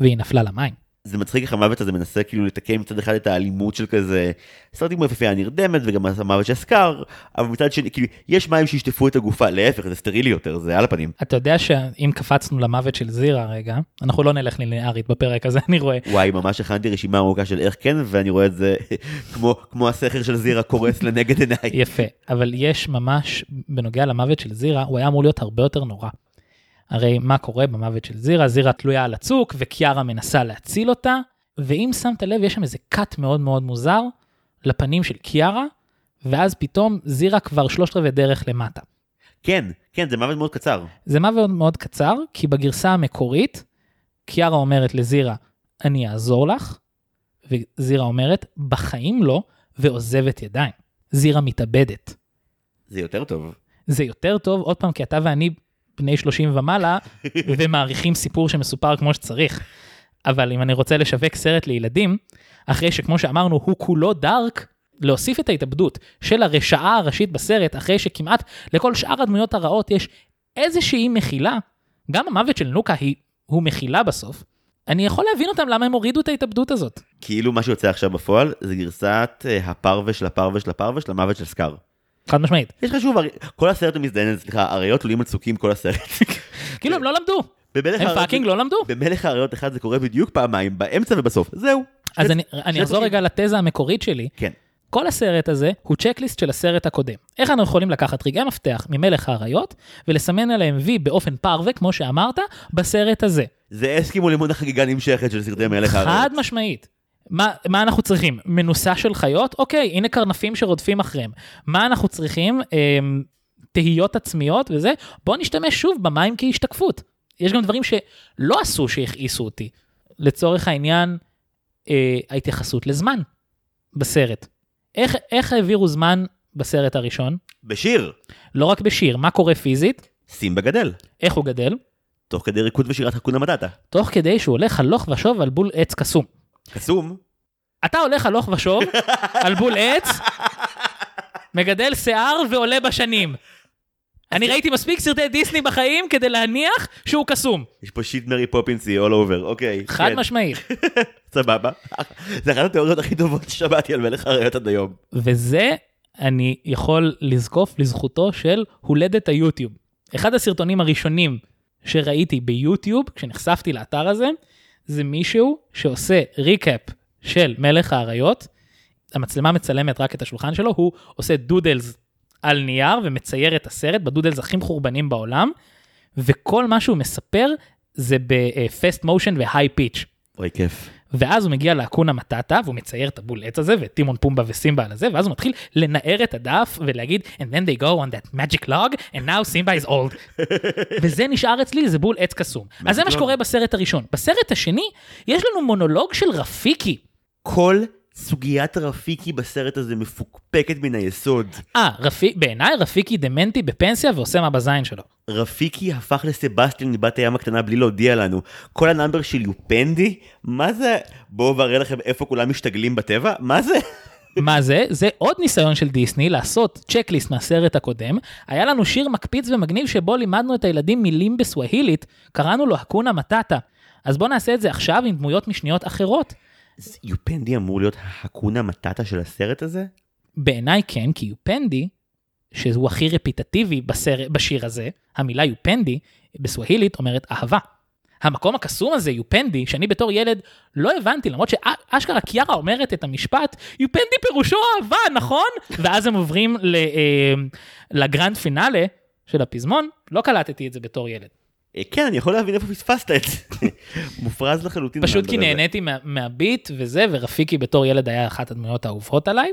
והיא נפלה למים. זה מצחיק איך המוות הזה מנסה כאילו לתקן מצד אחד את האלימות של כזה סרטים כמו יפהפייה נרדמת וגם המוות של סקאר, אבל מצד שני כאילו יש מים שישטפו את הגופה, להפך זה סטרילי יותר, זה על הפנים. אתה יודע שאם קפצנו למוות של זירה רגע, אנחנו לא נלך לינארית בפרק הזה, אני רואה. וואי, ממש הכנתי רשימה ארוכה של איך כן, ואני רואה את זה כמו, כמו הסכר של זירה קורס לנגד עיניי. יפה, אבל יש ממש, בנוגע למוות של זירה, הוא היה אמור להיות הרבה יותר נורא. הרי מה קורה במוות של זירה? זירה תלויה על הצוק וקיארה מנסה להציל אותה, ואם שמת לב יש שם איזה קאט מאוד מאוד מוזר לפנים של קיארה, ואז פתאום זירה כבר שלושת רבעי דרך למטה. כן, כן, זה מוות מאוד קצר. זה מוות מאוד קצר, כי בגרסה המקורית, קיארה אומרת לזירה, אני אעזור לך, וזירה אומרת, בחיים לא, ועוזבת ידיים. זירה מתאבדת. זה יותר טוב. זה יותר טוב, עוד פעם, כי אתה ואני בני 30 ומעלה, ומעריכים סיפור שמסופר כמו שצריך. אבל אם אני רוצה לשווק סרט לילדים, אחרי שכמו שאמרנו, הוא כולו דארק, להוסיף את ההתאבדות של הרשעה הראשית בסרט, אחרי שכמעט לכל שאר הדמויות הרעות יש איזושהי מחילה, גם המוות של נוקה היא, הוא מחילה בסוף, אני יכול להבין אותם למה הם הורידו את ההתאבדות הזאת. כאילו מה שיוצא עכשיו בפועל זה גרסת אה, הפרווה של הפרווה של הפרווה של המוות של סקאר. חד משמעית. יש לך שוב, כל הסרט הוא מזדיין, סליחה, אריות עולים על צוקים כל הסרט. כאילו הם לא למדו, הם fucking לא למדו. במלך האריות אחד זה קורה בדיוק פעמיים, באמצע ובסוף, זהו. אז אני, אחזור. רגע לתזה המקורית שלי. כן. כל הסרט הזה הוא checklist של הסרט הקודם. איך אנחנו יכולים לקחת רגעי מפתח ממלך האריות ולסמן עליהם וי באופן פרווה, כמו שאמרת, בסרט הזה. זה אסקימו לימון החגיגה נמשכת של סרטי מלך האריות. חד משמעית. מה, מה אנחנו צריכים? מנוסה של חיות? אוקיי, הנה קרנפים שרודפים אחריהם. מה אנחנו צריכים? אמ, תהיות עצמיות וזה? בואו נשתמש שוב במים כהשתקפות. יש גם דברים שלא עשו שהכעיסו אותי. לצורך העניין, אה, ההתייחסות לזמן בסרט. איך, איך העבירו זמן בסרט הראשון? בשיר, לא רק בשיר, מה קורה פיזית? סימבה גדל. איך הוא גדל? תוך כדי ריקוד ושירת hakuna מטאטה. תוך כדי שהוא הולך הלוך ושוב על בול עץ קסום. קסום. אתה הולך הלוך ושוב על בול עץ, מגדל שיער ועולה בשנים. אני ראיתי מספיק סרטי דיסני בחיים כדי להניח שהוא קסום. יש פה שיט מרי פופינסי all over, אוקיי. חד כן, משמעית. סבבה. זה אחת התיאוריות הכי טובות ששמעתי על מלך האריות עד היום. וזה אני יכול לזקוף לזכותו של הולדת היוטיוב. אחד הסרטונים הראשונים שראיתי ביוטיוב, כשנחשפתי לאתר הזה, זה מישהו שעושה recap של מלך האריות. המצלמה מצלמת רק את השולחן שלו, הוא עושה doodles על נייר ומצייר את הסרט ב doodles הכי מחורבנים בעולם, וכל מה שהוא מספר זה ב fast motion ו high pitch. אוי, כיף. ואז הוא מגיע לאקונה מטאטה והוא מצייר את הבול עץ הזה ואת טימון פומבה וסימבה על הזה ואז הוא מתחיל לנער את הדף ולהגיד and then they go on that magic log and now Simba is old. וזה נשאר אצלי זה בול עץ קסום. אז זה מה? שקורה בסרט הראשון. בסרט השני יש לנו מונולוג של רפיקי. כל סוגיית רפיקי בסרט הזה מפוקפקת מן היסוד. אה, רפיק, בעיניי רפיקי דמנטי בפנסיה ועושה מה בזין שלו. רפיקי הפך לסבסטיאן מבת הים הקטנה בלי להודיע לנו. כל ה number של יופנדי? מה זה? בואו ואראה לכם איפה כולם משתגלים בטבע? מה זה? מה זה? זה עוד ניסיון של דיסני לעשות checklist מהסרט הקודם. היה לנו שיר מקפיץ ומגניב שבו לימדנו את הילדים מילים בסווהילית, קראנו לו הקונה מטאטה. אז בואו נעשה את זה עכשיו עם דמויות משניות אחרות. יופנדי אמור להיות הקונה מטאטה של הסרט הזה? בעיניי כן, כי יופנדי, שהוא הכי רפיטטיבי בסרט, בשיר הזה, המילה יופנדי בסווהילית אומרת אהבה. המקום הקסום הזה, יופנדי, שאני בתור ילד לא הבנתי, למרות שאשכרה קיארה אומרת את המשפט, יופנדי פירושו אהבה, נכון? ואז הם עוברים ל, אה, לגרנד פינאלה של הפזמון, לא קלטתי את זה בתור ילד. אה, כן, אני יכול להבין איפה פספסת את זה. מופרז לחלוטין. פשוט כי. נהניתי מה, מהביט וזה, ורפיקי בתור ילד היה אחת הדמויות האהובות עליי.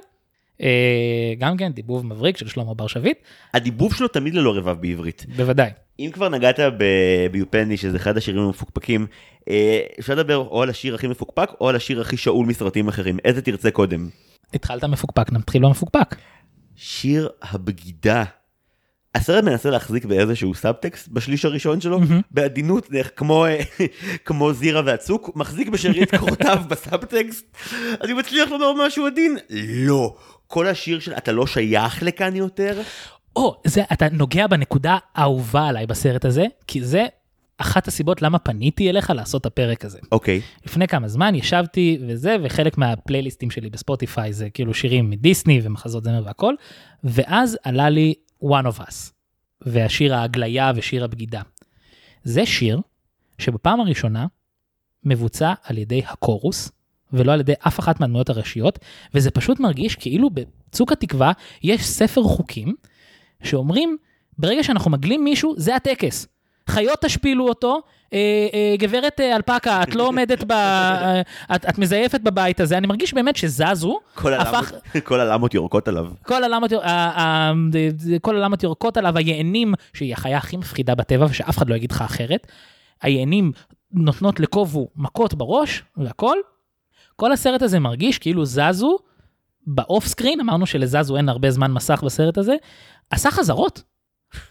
אה, גם כן, דיבוב מבריק של שלמה בר שביט, הדיבוב שלו תמיד ללא רבב בעברית. בוודאי. אם כבר נגעת ב- ביופנדי, שזה אחד השירים המפוקפקים, אה, אפשר לדבר או על השיר הכי מפוקפק, או על השיר הכי שאול מסרטים אחרים. איזה תרצה קודם? התחלת מפוקפק, נתחיל במפוקפק. שיר הבגידה. הסרט מנסה להחזיק באיזשהו סאבטקסט בשליש הראשון שלו, בעדינות, איך- כמו, אה, כמו זירה והצוק, מחזיק בשארית קורותיו בסאבטקסט. אני מצליח לומר משהו עדין? לא. כל השיר של אתה לא שייך לכאן יותר, או, זה, אתה נוגע בנקודה האהובה עליי בסרט הזה, כי זה אחת הסיבות למה פניתי אליך לעשות את הפרק הזה. אוקיי, לפני כמה זמן ישבתי וזה, וחלק מהפלייליסטים שלי בספוטיפיי זה כאילו שירים מדיסני ומחזות זמר והכל, ואז עלה לי One of Us, והשיר ההגליה ושיר הבגידה. זה שיר שבפעם הראשונה מבוצע על ידי הקורוס, ולא על ידי אף אחת מהדמויות הראשיות, וזה פשוט מרגיש כאילו בצוק התקווה יש ספר חוקים שאומרים, ברגע שאנחנו מגלים מישהו, זה הטקס. חיות תשפילו אותו, אה, אה, גברת אה, אלפקה, את לא עומדת ב... את, את מזייפת בבית הזה, אני מרגיש באמת שזזו, כל הפך- הלמות- יורקות עליו. כל הלמות, כל הלמות יורקות עליו, היענים, שהיא החיה הכי מפחידה בטבע, ושאף אחד לא יגיד לך אחרת, היענים נותנות לקובו מכות בראש, והכל. כל הסרט הזה מרגיש כאילו זזו באוף סקרין, אמרנו שלזזו אין הרבה זמן מסך בסרט הזה, עשה חזרות.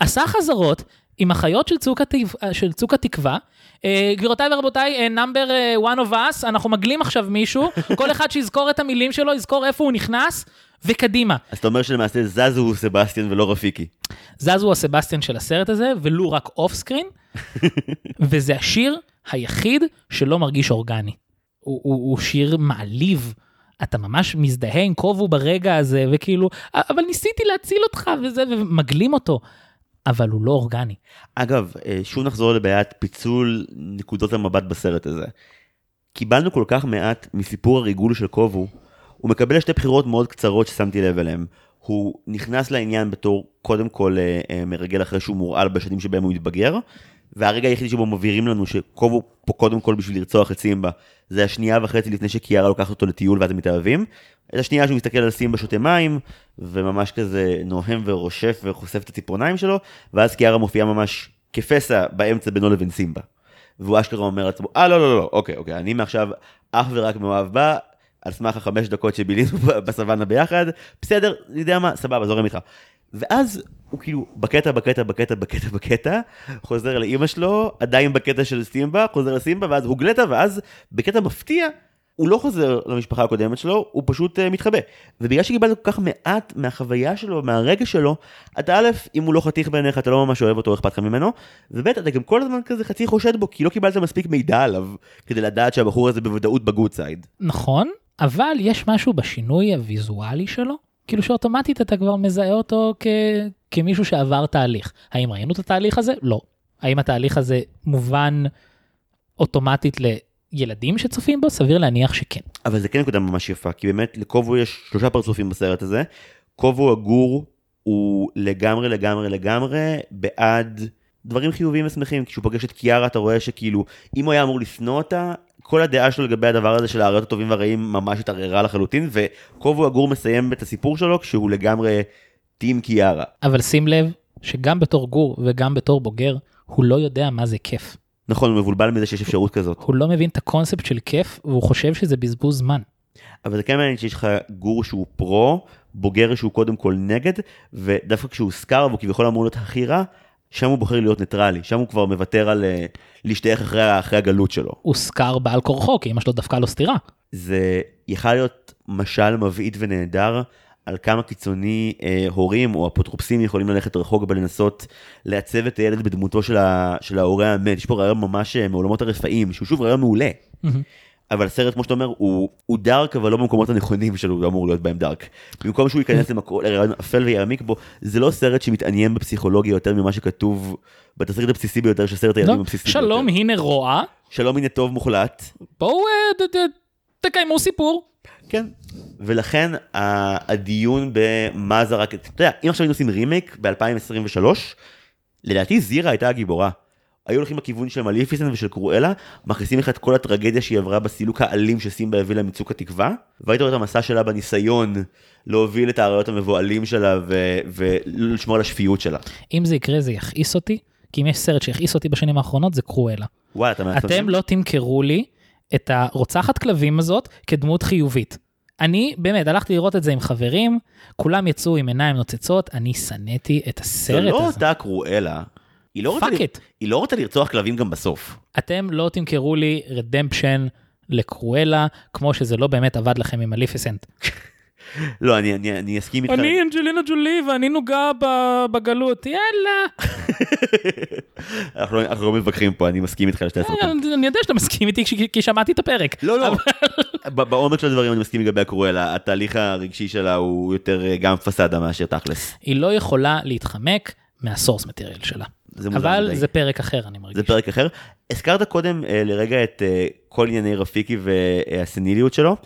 עשה חזרות עם החיות של צוק, התקו... של צוק התקווה. אה, גבירותיי ורבותיי, נאמבר one of us, אנחנו מגלים עכשיו מישהו, כל אחד שיזכור את המילים שלו, יזכור איפה הוא נכנס, וקדימה. אז אתה אומר שלמעשה זזו הוא סבסטיאן ולא רפיקי. זזו הסבסטיאן של הסרט הזה, ולו רק off screen, וזה השיר היחיד שלא מרגיש אורגני. הוא, הוא, הוא שיר מעליב, אתה ממש מזדהה עם קובו ברגע הזה, וכאילו, אבל ניסיתי להציל אותך וזה, ומגלים אותו, אבל הוא לא אורגני. אגב, אה, שוב נחזור לבעיית פיצול נקודות המבט בסרט הזה. קיבלנו כל כך מעט מסיפור הריגול של קובו, הוא מקבל שתי בחירות מאוד קצרות ששמתי לב אליהן. הוא נכנס לעניין בתור קודם כל אה, אה, מרגל אחרי שהוא מורעל בשנים שבהם הוא התבגר, והרגע היחידי שבו מבהירים לנו שקובו פה קודם כל בשביל לרצוח את סימבה, זה השנייה וחצי לפני שקיארה לוקחת אותו לטיול ואז הם מתאהבים. את השנייה שהוא מסתכל על סימבה שותה מים, וממש כזה נוהם ורושף וחושף את הציפורניים שלו, ואז קיארה מופיעה ממש כפסע באמצע בינו לבין סימבה. והוא אשכרה אומר לעצמו, אה לא לא לא, אוקיי אוקיי, אני מעכשיו אך ורק מאוהב בה, על סמך החמש דקות שבילינו בסוואנה ביחד, בסדר, אני יודע מה, סבבה, זורם איתך. ואז הוא כאילו בקטע, בקטע, בקטע, בקטע, בקטע, חוזר לאימא שלו, עדיין בקטע של סימבה, חוזר לסימבה, ואז הוגלטה, ואז בקטע מפתיע, הוא לא חוזר למשפחה הקודמת שלו, הוא פשוט uh, מתחבא. ובגלל שקיבלת כל כך מעט מהחוויה שלו, מהרגע שלו, אתה א', אם הוא לא חתיך בעיניך, אתה לא ממש אוהב אותו, אכפת לך ממנו, וב', אתה גם כל הזמן כזה חצי חושד בו, כי לא קיבלת מספיק מידע עליו, כדי לדעת שהבחור הזה בוודאות בגוד סייד. נכון, אבל יש משהו בשינוי הוויזואלי שלו, כאילו שאוטומטית אתה כבר מזהה אותו כ... כמישהו שעבר תהליך. האם ראינו את התהליך הזה? לא. האם התהליך הזה מובן אוטומטית לילדים שצופים בו? סביר להניח שכן. אבל זה כן נקודה ממש יפה, כי באמת לקובו יש שלושה פרצופים בסרט הזה. קובו הגור הוא לגמרי לגמרי לגמרי בעד דברים חיוביים ושמחים. כשהוא פוגש את קיארה אתה רואה שכאילו, אם הוא היה אמור לשנוא אותה, כל הדעה שלו לגבי הדבר הזה של האריות הטובים והרעים ממש התערערה לחלוטין, וקובו הגור מסיים את הסיפור שלו כשהוא לגמרי טים קיארה. אבל שים לב שגם בתור גור וגם בתור בוגר, הוא לא יודע מה זה כיף. נכון, הוא מבולבל מזה שיש אפשרות כזאת. הוא לא מבין את הקונספט של כיף, והוא חושב שזה בזבוז זמן. אבל זה כן מעניין שיש לך גור שהוא pro, בוגר שהוא קודם כל נגד, ודווקא כשהוא סקאר והוא כביכול אמור להיות הכי רע, שם הוא בוחר להיות ניטרלי, שם הוא כבר מוותר על אה, להשתייך אחרי, אחרי הגלות שלו. סקאר בעל כורחו, כי אמא שלו דפקה לו סטירה. זה יכל להיות משל מבעית ונהדר על כמה קיצוני אה, הורים או אפוטרופסים יכולים ללכת רחוק בלנסות לעצב את הילד בדמותו של, ה, של ההורה המת. יש פה רעיון ממש אה, מעולמות הרפאים, שהוא שוב רעיון מעולה. Mm-hmm. אבל הסרט, כמו שאתה אומר, הוא, הוא דארק, אבל לא במקומות הנכונים שלו, לא אמור להיות בהם דארק. במקום שהוא ייכנס למקור, לרעיון אפל ויעמיק בו, זה לא סרט שמתעניין בפסיכולוגיה יותר ממה שכתוב בתסריט הבסיסי ביותר של סרט הילדים לא, הבסיסי שלום, ביותר. הנה רוע, שלום, הנה טוב מוחלט. בואו אה, תקיימו סיפור. כן. ולכן הדיון במה זרק, אתה יודע, אם עכשיו היינו עושים רימייק ב-2023, לדעתי זירה הייתה הגיבורה. היו הולכים בכיוון של מליפיסנט ושל קרואלה, מכניסים לך את כל הטרגדיה שהיא עברה בסילוק האלים שסימבה הביא לה מצוק התקווה, והיית רואה את המסע שלה בניסיון להוביל את האריות המבוהלים שלה ו- ולשמור על השפיות שלה. אם זה יקרה זה יכעיס אותי, כי אם יש סרט שהכעיס אותי בשנים האחרונות זה קרואלה. וואלה, אתה מעצבן? אתם לא תמכרו לי את הרוצחת כלבים הזאת כדמות חיובית. אני באמת הלכתי לראות את זה עם חברים, כולם יצאו עם עיניים נוצצות, אני שנאתי את הסרט לא הזה. אותה קרואלה. היא לא רוצה. היא לא רוצה לרצוח כלבים גם בסוף. אתם לא תמכרו לי רדמפשן לקרואלה, כמו שזה לא באמת עבד לכם עם מליפיסנט. לא, אני, אני, אני אסכים איתך. אני אנג'לינה ג'ולי ואני נוגה בגלות, יאללה. אנחנו, אנחנו לא מתווכחים פה, אני מסכים איתך לשתי הסרטים. אני יודע שאתה מסכים איתי כי- כי שמעתי את הפרק. לא, לא. בעומק של הדברים אני מסכים לגבי הקרואלה, התהליך הרגשי שלה הוא יותר אה, גם פסאדה מאשר תכלס. היא לא יכולה להתחמק מהסורס מטריאל שלה. זה מוזר אבל מדי. זה פרק אחר אני מרגיש. זה פרק אחר. הזכרת קודם אה, לרגע את אה, כל ענייני רפיקי והסניליות שלו.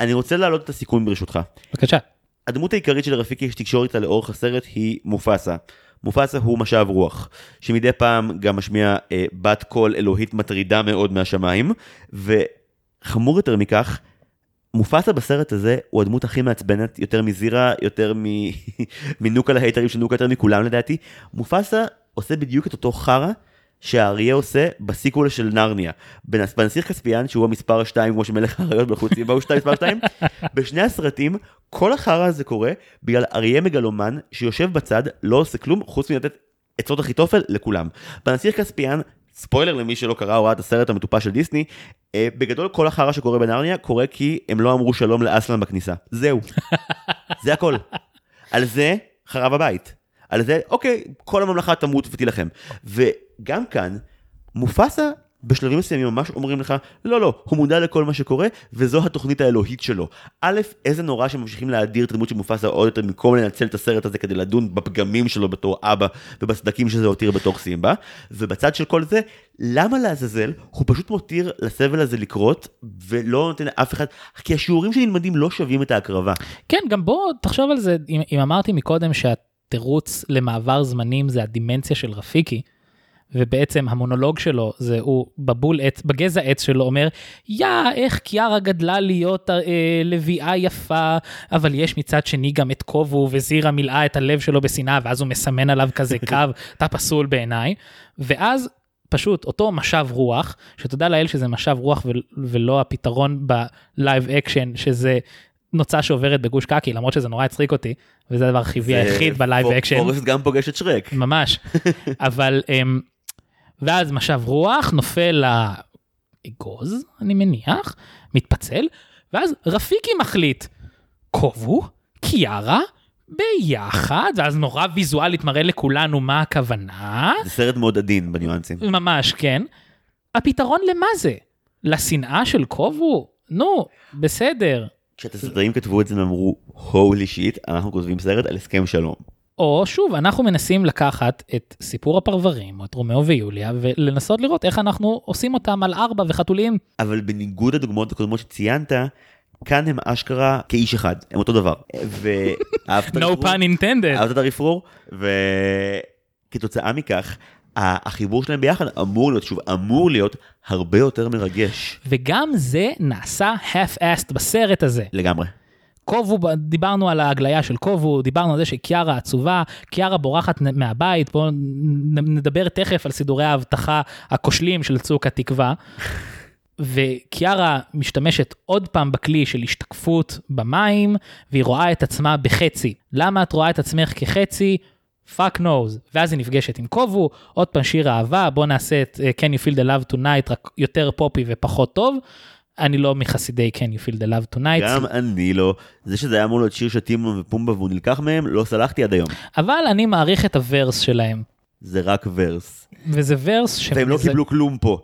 אני רוצה להעלות את הסיכון ברשותך. בבקשה. הדמות העיקרית של רפיקי שתקשור איתה לאורך הסרט היא מופסה. מופסה הוא משאב רוח, שמדי פעם גם משמיע אה, בת קול אלוהית מטרידה מאוד מהשמיים, וחמור יותר מכך, מופסה בסרט הזה הוא הדמות הכי מעצבנת, יותר מזירה, יותר מ- מנוקה להייטרים של נוקה, יותר מכולם לדעתי. מופסה עושה בדיוק את אותו חרא שהאריה עושה בסיקוול של נרניה. בנס- בנסיך כספיאן, שהוא המספר 2 כמו שמלך האריות בחוץ סיבה הוא 2 מספר 2, בשני הסרטים כל החרא הזה קורה בגלל אריה מגלומן שיושב בצד, לא עושה כלום חוץ מלתת עצות אחיתופל לכולם. בנסיך כספיאן, ספוילר למי שלא קרא או ראה את הסרט המטופש של דיסני, אה, בגדול כל החרא שקורה בנרניה קורה כי הם לא אמרו שלום לאסלן בכניסה. זהו. זה הכל. על זה חרב הבית. על זה, אוקיי, כל הממלכה תמות ותילחם. וגם כאן, מופסה בשלבים מסוימים ממש אומרים לך, לא, לא, הוא מודע לכל מה שקורה, וזו התוכנית האלוהית שלו. א', איזה נורא שממשיכים להאדיר את הדמות של מופסה עוד יותר, במקום לנצל את הסרט הזה כדי לדון בפגמים שלו בתור אבא, ובסדקים שזה הותיר בתוך סימבה. ובצד של כל זה, למה לעזאזל הוא פשוט מותיר לסבל הזה לקרות, ולא נותן לאף אחד, כי השיעורים שנלמדים לא שווים את ההקרבה. כן, גם בוא תחשוב על זה, אם, אם אמרתי מקודם שהתירוץ למעבר זמנים זה הדימנציה של רפיקי, ובעצם המונולוג שלו זה הוא בבול עץ, בגזע עץ שלו אומר, יא, איך קיארה גדלה להיות אה, לביאה יפה, אבל יש מצד שני גם את קובו וזירה מילאה את הלב שלו בשנאה, ואז הוא מסמן עליו כזה קו, אתה פסול בעיניי, ואז פשוט אותו משב רוח, שתודה לאל שזה משב רוח ו- ולא הפתרון ב live action, שזה נוצה שעוברת בגוש קקי, למרות שזה נורא הצחיק אותי, וזה הדבר החיובי היחיד ב live action. פורסט גם פוגש את שרק. ממש. אבל, um, ואז משב רוח נופל לאגוז, אני מניח, מתפצל, ואז רפיקי מחליט, קובו, קיארה, ביחד, ואז נורא ויזואלית מראה לכולנו מה הכוונה. זה סרט מאוד עדין בניואנסים. ממש, כן. הפתרון למה זה? לשנאה של קובו? נו, בסדר. כשהתסריטאים כתבו את זה הם אמרו, holy shit, אנחנו כותבים סרט על הסכם שלום. או שוב, אנחנו מנסים לקחת את סיפור הפרברים, או את רומאו ויוליה, ולנסות לראות איך אנחנו עושים אותם על ארבע וחתולים. אבל בניגוד לדוגמאות הקודמות שציינת, כאן הם אשכרה כאיש אחד, הם אותו דבר. ואהבת את No הרפרור? pun intended. אהבת את הרפרור? וכתוצאה מכך, החיבור שלהם ביחד אמור להיות, שוב, אמור להיות הרבה יותר מרגש. וגם זה נעשה half-assed בסרט הזה. לגמרי. קובו, דיברנו על ההגליה של קובו, דיברנו על זה שקיארה עצובה, קיארה בורחת מהבית, בואו נדבר תכף על סידורי האבטחה הכושלים של צוק התקווה. וקיארה משתמשת עוד פעם בכלי של השתקפות במים, והיא רואה את עצמה בחצי. למה את רואה את עצמך כחצי? fuck knows. ואז היא נפגשת עם קובו, עוד פעם שיר אהבה, בוא נעשה את uh, Can you feel the love tonight, רק יותר poppy ופחות טוב. אני לא מחסידי Can you feel the love tonight. גם אני לא. זה שזה היה אמור להיות שיר של טימון ופומבה והוא נלקח מהם, לא סלחתי עד היום. אבל אני מעריך את הוורס שלהם, זה רק ורס. וזה ורס והם לא קיבלו כלום פה.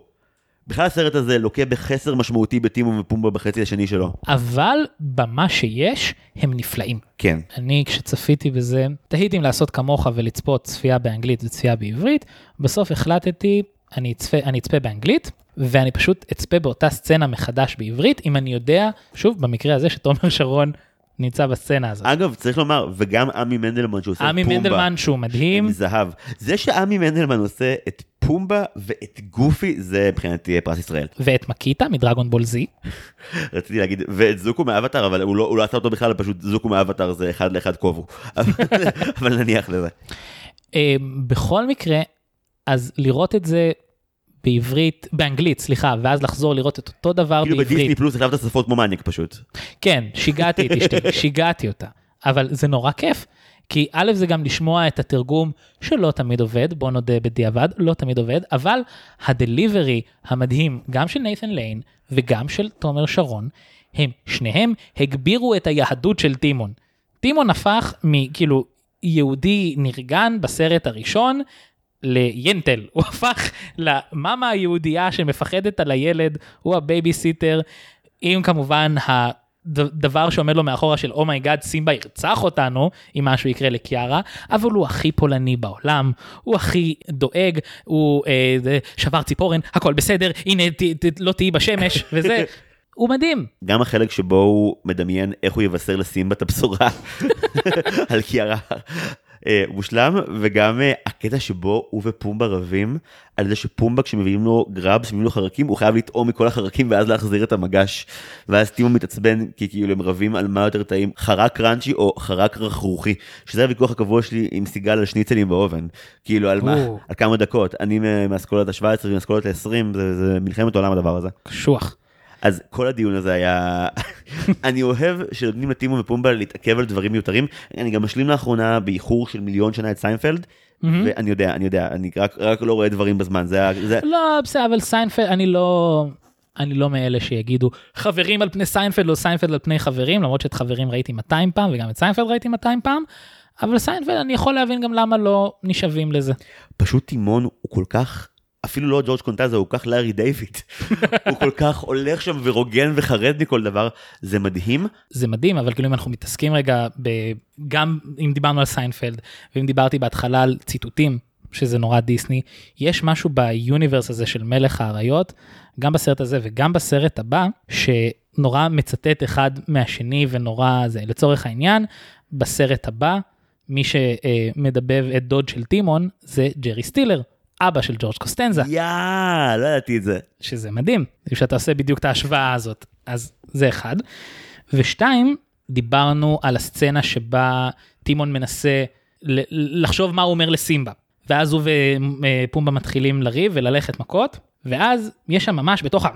בכלל הסרט הזה לוקה בחסר משמעותי בטימון ופומבה בחצי השני שלו. אבל במה שיש, הם נפלאים. כן. אני כשצפיתי בזה, תהיתי אם לעשות כמוך ולצפות צפייה באנגלית וצפייה בעברית, בסוף החלטתי, אני אצפה, אני אצפה באנגלית, ואני פשוט אצפה באותה סצנה מחדש בעברית, אם אני יודע, שוב, במקרה הזה שתומר שרון נמצא בסצנה הזאת. אגב, צריך לומר, וגם עמי מנדלמן שעושה את עמי פומבה. מנדלמן שהוא מדהים, עם זהב. זה שעמי מנדלמן עושה את פומבה ואת גופי, זה מבחינתי פרס ישראל. ואת מקיטה מדרגון בול זי. רציתי להגיד, ואת זוקו מאבטר, אבל הוא לא, הוא לא עשה אותו בכלל, פשוט זוקו מאבטר זה אחד לאחד קובו. אבל- אבל נניח לזה. אה, בכל מקרה, אז לראות את זה בעברית, באנגלית, סליחה, ואז לחזור לראות את אותו דבר כאילו בעברית. בדיסני פלוס החלפת שפות כמו מניאק פשוט. כן, שיגעתי את אשתי, שיגעתי אותה. אבל זה נורא כיף, כי א' זה גם לשמוע את התרגום שלא תמיד עובד, בוא נודה בדיעבד, לא תמיד עובד, אבל הדליברי המדהים, גם של נייתן ליין וגם של תומר שרון, הם שניהם הגבירו את היהדות של טימון. טימון הפך מכאילו יהודי נרגן בסרט הראשון literally, הוא הפך למאמה היהודייה שמפחדת על הילד, הוא הבייביסיטר, עם כמובן הדבר שעומד לו מאחורה של oh my god סימבה ירצח אותנו אם משהו יקרה לקיארה, אבל הוא הכי פולני בעולם, הוא הכי דואג, הוא אה, שבר ציפורן, הכל בסדר, הנה ת, ת, לא תהיי בשמש וזה, הוא מדהים. גם החלק שבו הוא מדמיין איך הוא יבשר לסימבה את הבשורה על קיארה. אה, מושלם וגם אה, הקטע שבו הוא ופומבה רבים על זה שפומבה כשמביאים לו גרב שמביאים לו חרקים הוא חייב לטעום מכל החרקים ואז להחזיר את המגש ואז טימו מתעצבן כי כאילו הם רבים על מה יותר טעים חרק קראנצ'י או חרק רכרוכי שזה הוויכוח הקבוע שלי עם סיגל על שניצלים באובן כאילו על מה. על כמה דקות אני מאסכולת ה-17 ומאסכולת ה-20 זה, זה מלחמת עולם הדבר הזה. קשוח. אז כל הדיון הזה היה... אני אוהב שנותנים לטימון ופומבה להתעכב על דברים מיותרים. אני גם משלים לאחרונה באיחור של מיליון שנה את סיינפלד, ואני יודע, אני יודע, אני רק, רק לא רואה דברים בזמן, זה... ה- זה... לא, בסדר, אבל סיינפלד, אני לא... אני לא מאלה שיגידו חברים על פני סיינפלד או סיינפלד על פני חברים, למרות שאת חברים ראיתי 200 פעם וגם את סיינפלד ראיתי 200 פעם, אבל סיינפלד אני יכול להבין גם למה לא נשאבים לזה. פשוט טימון הוא כל כך... אפילו לא ג'ורג' קוסטנזה, הוא כל כך לארי דיוויד. הוא כל כך הולך שם ורוגן וחרד מכל דבר, זה מדהים. זה מדהים, אבל כאילו אם אנחנו מתעסקים רגע, ב... גם אם דיברנו על סיינפלד, ואם דיברתי בהתחלה על ציטוטים, שזה נורא דיסני, יש משהו ב universe הזה של מלך האריות, גם בסרט הזה וגם בסרט הבא, שנורא מצטט אחד מהשני ונורא זה, לצורך העניין, בסרט הבא, מי שמדבב את דוד של טימון זה ג'רי סטילר, אבא של ג'ורג' קוסטנזה. יאה, לא ידעתי את זה. שזה מדהים, שאתה עושה בדיוק את ההשוואה הזאת, אז זה אחד. ושתיים, דיברנו על הסצנה שבה טימון מנסה לחשוב מה הוא אומר לסימבה, ואז הוא ופומבה מתחילים לריב וללכת מכות, ואז יש שם ממש בתוך, ה...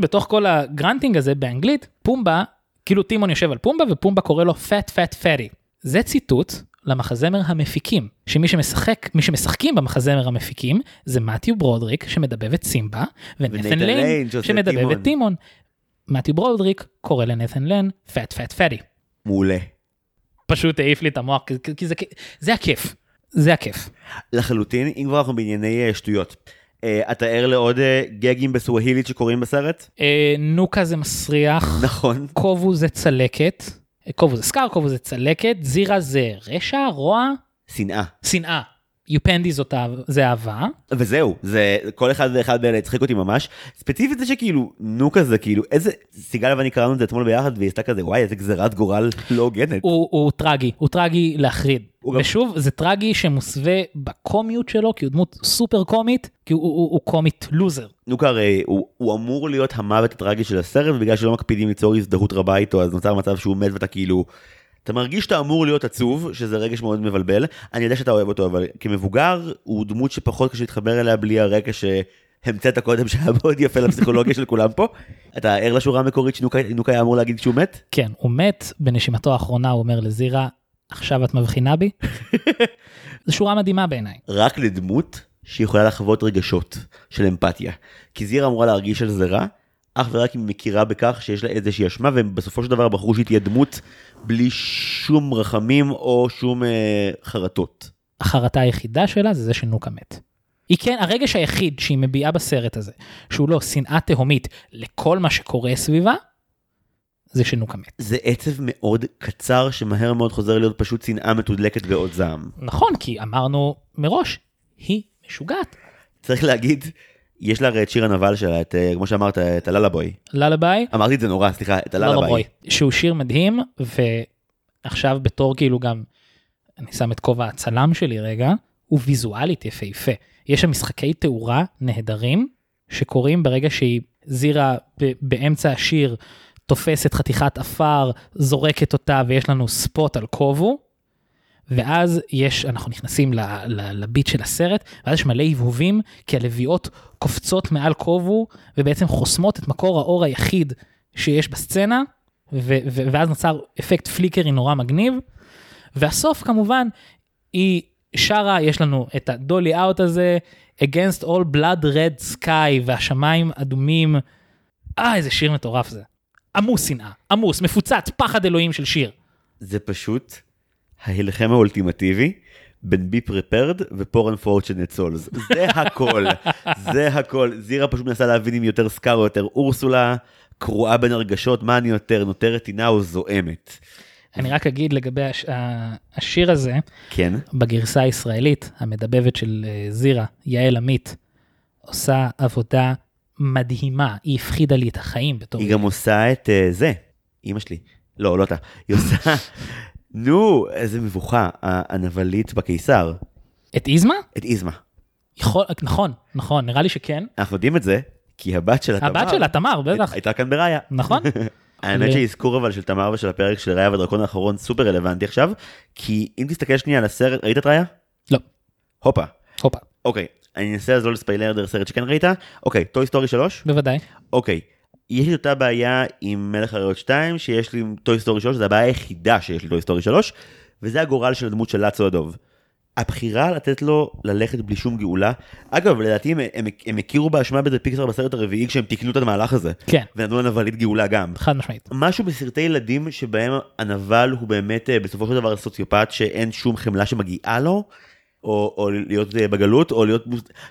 בתוך כל ה grunting הזה באנגלית, פומבה, כאילו טימון יושב על פומבה ופומבה קורא לו fat fat fatty. זה ציטוט למחזמר המפיקים, שמי שמשחק, מי שמשחקים במחזמר המפיקים זה מתיו ברודריק שמדבב את סימבה, ונתן ליין שמדבב. את טימון. מתיו ברודריק קורא לנתן ליין fat fat fatty. מעולה. פשוט העיף לי את המוח, כי- זה, זה הכיף, זה הכיף. לחלוטין, אם כבר אנחנו בענייני אה, שטויות. אה, אתה ער לעוד אה, גגים בסווהילית שקורים בסרט? נוקה זה מסריח, נכון. קובו זה צלקת, קובו זה סקאר, קובו זה צלקת, זירה זה רשע, רוע, שנאה. שנאה. יופנדי זאת זה אהבה, וזהו, זה כל אחד ואחד מאלה הצחיק אותי ממש. ספציפית זה שכאילו, נו כזה, כאילו, איזה, סיגל ואני קראנו את זה אתמול ביחד, והיא עשתה כזה, וואי, איזה גזירת גורל לא הוגנת. הוא, הוא טרגי, הוא טרגי להחריד. הוא גם- ושוב, זה טרגי שמוסווה בקומיות שלו, כי הוא דמות סופר קומית, כי הוא, הוא, הוא קומית לוזר. נוקה הרי, הוא, הוא אמור להיות המוות הטרגי של הסרט, ובגלל שלא מקפידים ליצור הזדהות רבה איתו, אז נוצר מצב שהוא מת ואתה כאילו... אתה מרגיש שאתה אמור להיות עצוב, שזה רגש מאוד מבלבל. אני יודע שאתה אוהב אותו, אבל כמבוגר, הוא דמות שפחות קשה להתחבר אליה בלי הרקע שהמצאת קודם, שהיה מאוד יפה לפסיכולוגיה של כולם פה. אתה ער לשורה המקורית שנוקה נוקה היה אמור להגיד כשהוא מת? כן, הוא מת, בנשימתו האחרונה הוא אומר לזירה, עכשיו את מבחינה בי? זו שורה מדהימה בעיניי. רק לדמות שיכולה לחוות רגשות של אמפתיה. כי זירה אמורה להרגיש על זה רע, אך ורק אם היא מכירה בכך שיש לה איזושהי אשמה, ובסופו של דבר בחרו שהיא תהיה דמות בלי שום רחמים או שום אה, חרטות. החרטה היחידה שלה זה זה שנוקה מת. היא כן, הרגש היחיד שהיא מביעה בסרט הזה, שהוא לא שנאה תהומית לכל מה שקורה סביבה, זה שנוקה מת. זה עצב מאוד קצר שמהר מאוד חוזר להיות פשוט שנאה מתודלקת ועוד זעם. נכון, כי אמרנו מראש, היא משוגעת. צריך להגיד, יש לה הרי את שיר הנבל שלה, את, אה, כמו שאמרת, את הללבוי. ללביי, אמרתי את זה נורא, סליחה, את הללבוי. ללבוי, שהוא שיר מדהים, ועכשיו בתור כאילו גם, אני שם את כובע הצלם שלי רגע, הוא ויזואלית יפהפה. יש שם משחקי תאורה נהדרים, שקורים ברגע שהיא זירה ב- באמצע השיר, תופסת חתיכת עפר, זורקת אותה, ויש לנו ספוט על כובו. ואז יש, אנחנו נכנסים לביט של הסרט, ואז יש מלא הבהובים, כי הלוויות קופצות מעל כובו, ובעצם חוסמות את מקור האור היחיד שיש בסצנה, ואז נוצר אפקט פליקרי נורא מגניב. והסוף כמובן, היא שרה, יש לנו את הדולי אאוט הזה, against all blood red sky, והשמיים אדומים. אה, איזה שיר מטורף זה. עמוס שנאה, עמוס, מפוצץ, פחד אלוהים של שיר. זה פשוט ההלחם האולטימטיבי בין בי פרפרד ופורן פורצ'נט סולס. זה הכל, זה הכל. זירה פשוט מנסה להבין אם יותר סקאר או יותר אורסולה, קרועה בין הרגשות, מה אני יותר, נותרת עינה או זועמת. אני רק אגיד לגבי הש... השיר הזה, כן, בגרסה הישראלית המדבבת של אה, זירה, יעל עמית, עושה עבודה מדהימה, היא הפחידה לי את החיים בתור... היא גם עושה את אה, זה, אימא שלי. לא, לא אתה. היא עושה, נו, איזה מבוכה, הנבלית בקיסר, את איזמה? את איזמה. יכול... נכון, נכון, נראה לי שכן. אנחנו יודעים את זה, כי הבת שלה, תמר, הבת שלה, תמר, בטח. הייתה כאן בראיה. נכון? האמת שהאזכור אבל של תמר ושל הפרק של ראיה והדרקון האחרון סופר רלוונטי עכשיו, כי אם תסתכל שנייה על הסרט, ראית את ראיה? לא, הופה. הופה, אוקיי, אני אנסה אז לא לספיילר דרך סרט שכן ראית. אוקיי, Toy Story 3? בוודאי. אוקיי. יש לי אותה בעיה עם מלך האריות 2 שיש לי עם Toy Story 3, זו הבעיה היחידה שיש לי Toy Story 3, וזה הגורל של הדמות של לוטסו הדוב. הבחירה לתת לו ללכת בלי שום גאולה, אגב לדעתי הם, הם, הם הכירו באשמה בזה פיקסר בסרט הרביעי כשהם תיקנו את המהלך הזה, כן, ונתנו לנבלית גאולה גם. חד משמעית. משהו בסרטי ילדים שבהם הנבל הוא באמת אה, בסופו של דבר סוציופט שאין שום חמלה שמגיעה לו, או, או להיות אה, בגלות, או להיות...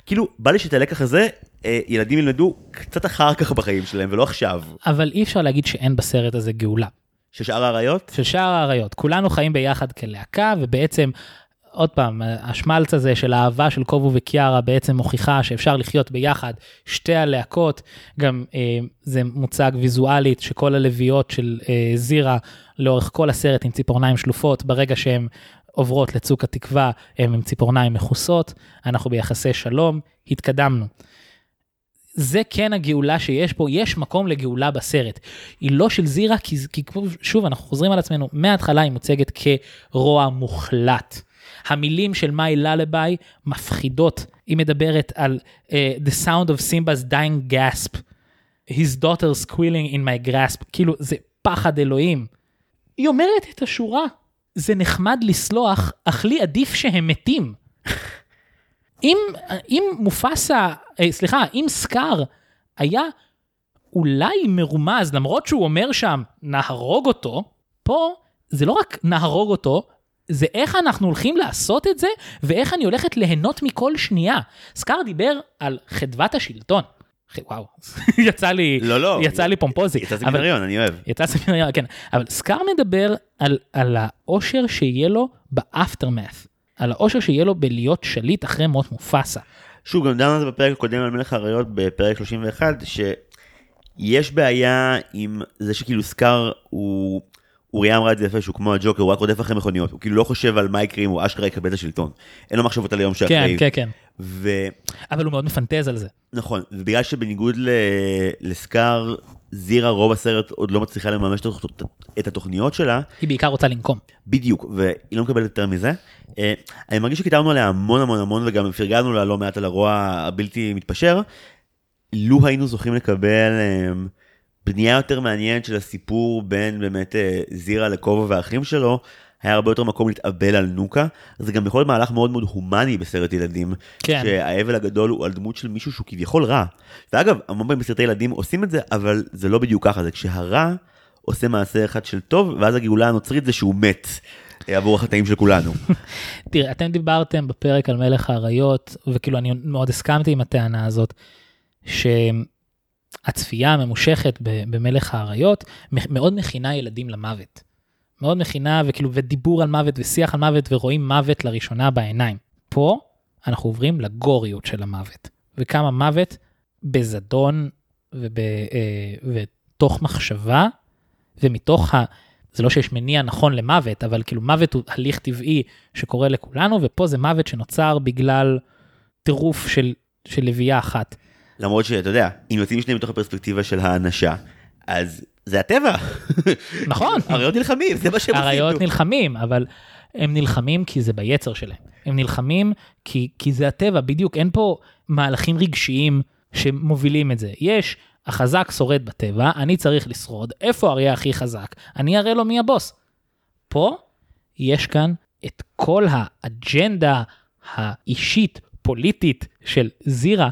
כאילו, בא לי שאת הלקח הזה, אה, ילדים ילמדו קצת אחר כך בחיים שלהם, ולא עכשיו. אבל אי אפשר להגיד שאין בסרט הזה גאולה. של שאר האריות? של שאר האריות. כולנו חיים ביחד כלהקה, ובעצם, עוד פעם, השמלץ הזה של האהבה של קובו וקיארה בעצם מוכיחה שאפשר לחיות ביחד, שתי הלהקות, גם אה, זה מוצג ויזואלית שכל הלוויות של אה, זירה לאורך כל הסרט עם ציפורניים שלופות, ברגע שהן עוברות לצוק התקווה, הן עם ציפורניים מכוסות, אנחנו ביחסי שלום, התקדמנו. זה כן הגאולה שיש פה, יש מקום לגאולה בסרט. היא לא של זירה, כי, כי שוב, אנחנו חוזרים על עצמנו, מההתחלה היא מוצגת כרוע מוחלט. המילים של מיי ללביי מפחידות, היא מדברת על uh, The sound of Simba's dying gasp, his daughter squealing in my grasp, כאילו זה פחד אלוהים. היא אומרת את השורה, זה נחמד לסלוח, אך לי עדיף שהם מתים. אם, אם מופסה, אה, סליחה, אם סקאר היה אולי מרומז, למרות שהוא אומר שם, נהרוג אותו, פה זה לא רק נהרוג אותו, זה איך אנחנו הולכים לעשות את זה, ואיך אני הולכת ליהנות מכל שנייה. סקאר דיבר על חדוות השלטון. וואו, יצא לי, לא, לא. יצא לי פומפוזי. יצא סמינריון, אני אוהב. יצא סמינריון, כן. אבל סקאר מדבר על, על האושר שיהיה לו באפטרמאט. על האושר שיהיה לו בלהיות שליט אחרי מות מופסה. שוב, גם דנו על זה בפרק הקודם על מלך האריות בפרק 31, שיש בעיה עם זה שכאילו סקאר הוא... אוריה אמרה את זה יפה שהוא כמו הג'וקר, הוא רק רודף אחרי מכוניות, הוא כאילו לא חושב על מה יקרה אם הוא אשכרה יקבל את השלטון. אין לו מחשבות על היום שאחרי. כן, כן, כן. ו... אבל הוא מאוד מפנטז על זה. נכון, ובגלל שבניגוד ל... לסקאר, זירה רוב הסרט עוד לא מצליחה לממש את התוכ- את התוכניות שלה, היא בעיקר רוצה לנקום. בדיוק, והיא לא מקבלת יותר מזה. אה, אני מרגיש שכיתבנו עליה המון המון המון וגם פרגנו לה לא מעט על הרוע הבלתי מתפשר. לו היינו זוכים לקבל אה, בנייה יותר מעניינת של הסיפור בין באמת אה, זירה לכובע והאחים שלו, היה הרבה יותר מקום להתאבל על נוקה. זה גם יכול להיות מהלך מאוד מאוד הומני בסרט ילדים. כן. שהאבל הגדול הוא על דמות של מישהו שהוא כביכול רע. ואגב, המון פעמים בסרטי ילדים עושים את זה, אבל זה לא בדיוק ככה, זה כשהרע עושה מעשה אחד של טוב, ואז הגאולה הנוצרית זה שהוא מת אה, עבור החטאים של כולנו. תראה, אתם דיברתם בפרק על מלך האריות, וכאילו אני מאוד הסכמתי עם הטענה הזאת, שהצפייה הממושכת במלך האריות מאוד מכינה ילדים למוות. מאוד מכינה, וכאילו, ודיבור על מוות ושיח על מוות, ורואים מוות לראשונה בעיניים. פה אנחנו עוברים לגוריות של המוות, וכמה מוות בזדון וב, אה, ותוך מחשבה, ומתוך ה... זה לא שיש מניע נכון למוות, אבל כאילו מוות הוא הליך טבעי שקורה לכולנו, ופה זה מוות שנוצר בגלל טירוף של, של לביאה אחת. למרות שאתה יודע, אם יוצאים שניהם מתוך הפרספקטיבה של האנשה, אז זה הטבע. נכון. אריות נלחמים, זה מה שהם עושים. אריות. נלחמים, אבל הם נלחמים כי זה ביצר שלהם. הם נלחמים כי, כי זה הטבע, בדיוק, אין פה מהלכים רגשיים שמובילים את זה. יש, החזק שורד בטבע, אני צריך לשרוד, איפה האריה הכי חזק? אני אראה לו מי הבוס. פה יש כאן את כל האג'נדה האישית, פוליטית של זירה.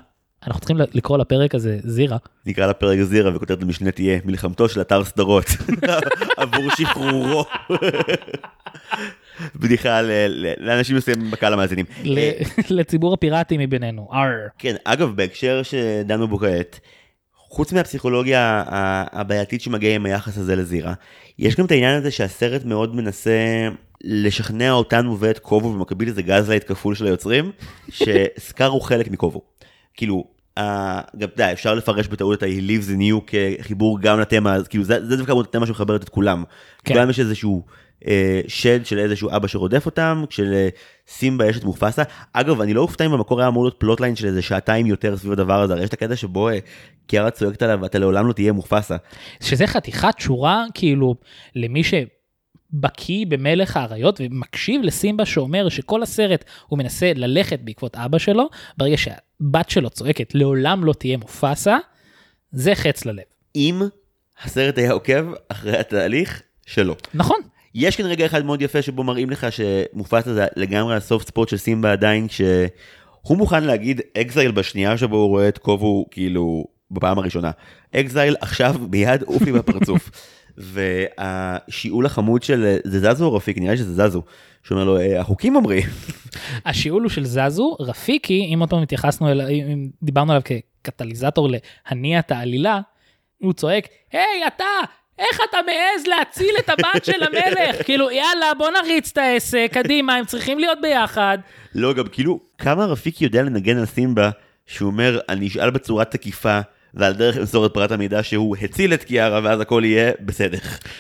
אנחנו צריכים לקרוא לפרק הזה זירה. נקרא לפרק זירה וכותרת המשנה תהיה מלחמתו של אתר סדרות עבור שחרורו. בדיחה לאנשים מסוימים בקהל המאזינים. אה, לציבור הפיראטים מבינינו. אר. כן, אגב, בהקשר שדנו בו כעת, חוץ מהפסיכולוגיה הבעייתית שמגיעה עם היחס הזה לזירה, יש גם את העניין הזה שהסרט מאוד מנסה לשכנע אותנו ואת קובו, במקביל לזה gaslight כפול של היוצרים, שסקאר הוא חלק מקובו. כאילו, אה, גם אתה יודע, אפשר לפרש בטעות את lives in you כחיבור גם לתמה, אז כאילו זה, זה דווקא התמה שמחברת את כולם. כן. כולם יש איזשהו אה, שד של איזשהו אבא שרודף אותם, כשלסימבה יש את מופסה. אגב, אני לא אופתע אם במקור היה אמור להיות plotline של איזה שעתיים יותר סביב הדבר הזה, הרי יש את הקטע שבו אה, קיארה צועקת עליו, אתה לעולם לא תהיה מופסה. שזה חתיכת שורה כאילו למי שבקיא במלך האריות ומקשיב לסימבה שאומר שכל הסרט הוא מנסה ללכת בעקבות אבא שלו, ברגע שהבת שלו צועקת לעולם לא תהיה מופסה, זה חץ ללב. אם הסרט היה עוקב אחרי התהליך שלו. נכון, יש כאן רגע אחד מאוד יפה שבו מראים לך שמופסה זה לגמרי הסופט ספוט של סימבה עדיין, שהוא מוכן להגיד אקזייל בשנייה שבו הוא רואה את קובו כאילו בפעם הראשונה. exile עכשיו מיד אופי בפרצוף. והשיעול החמוד של זה זזו או רפיקי נראה לי שזה זזו. שאומר לו "אה, החוקים אומרים. השיעול הוא של זזו, רפיקי, אם עוד פעם התייחסנו אליו, אם דיברנו עליו כקטליזטור להניע את העלילה, הוא צועק, היי אתה, איך אתה מעז להציל את הבת של המלך? כאילו, יאללה, בוא נריץ את העסק, קדימה, הם צריכים להיות ביחד. לא גם כאילו כמה רפיקי יודע לנגן על סימבה שהוא אומר אני אשאל בצורה תקיפה ועל דרך למסור את פרט המידע שהוא הציל את קיארה ואז הכל יהיה בסדר.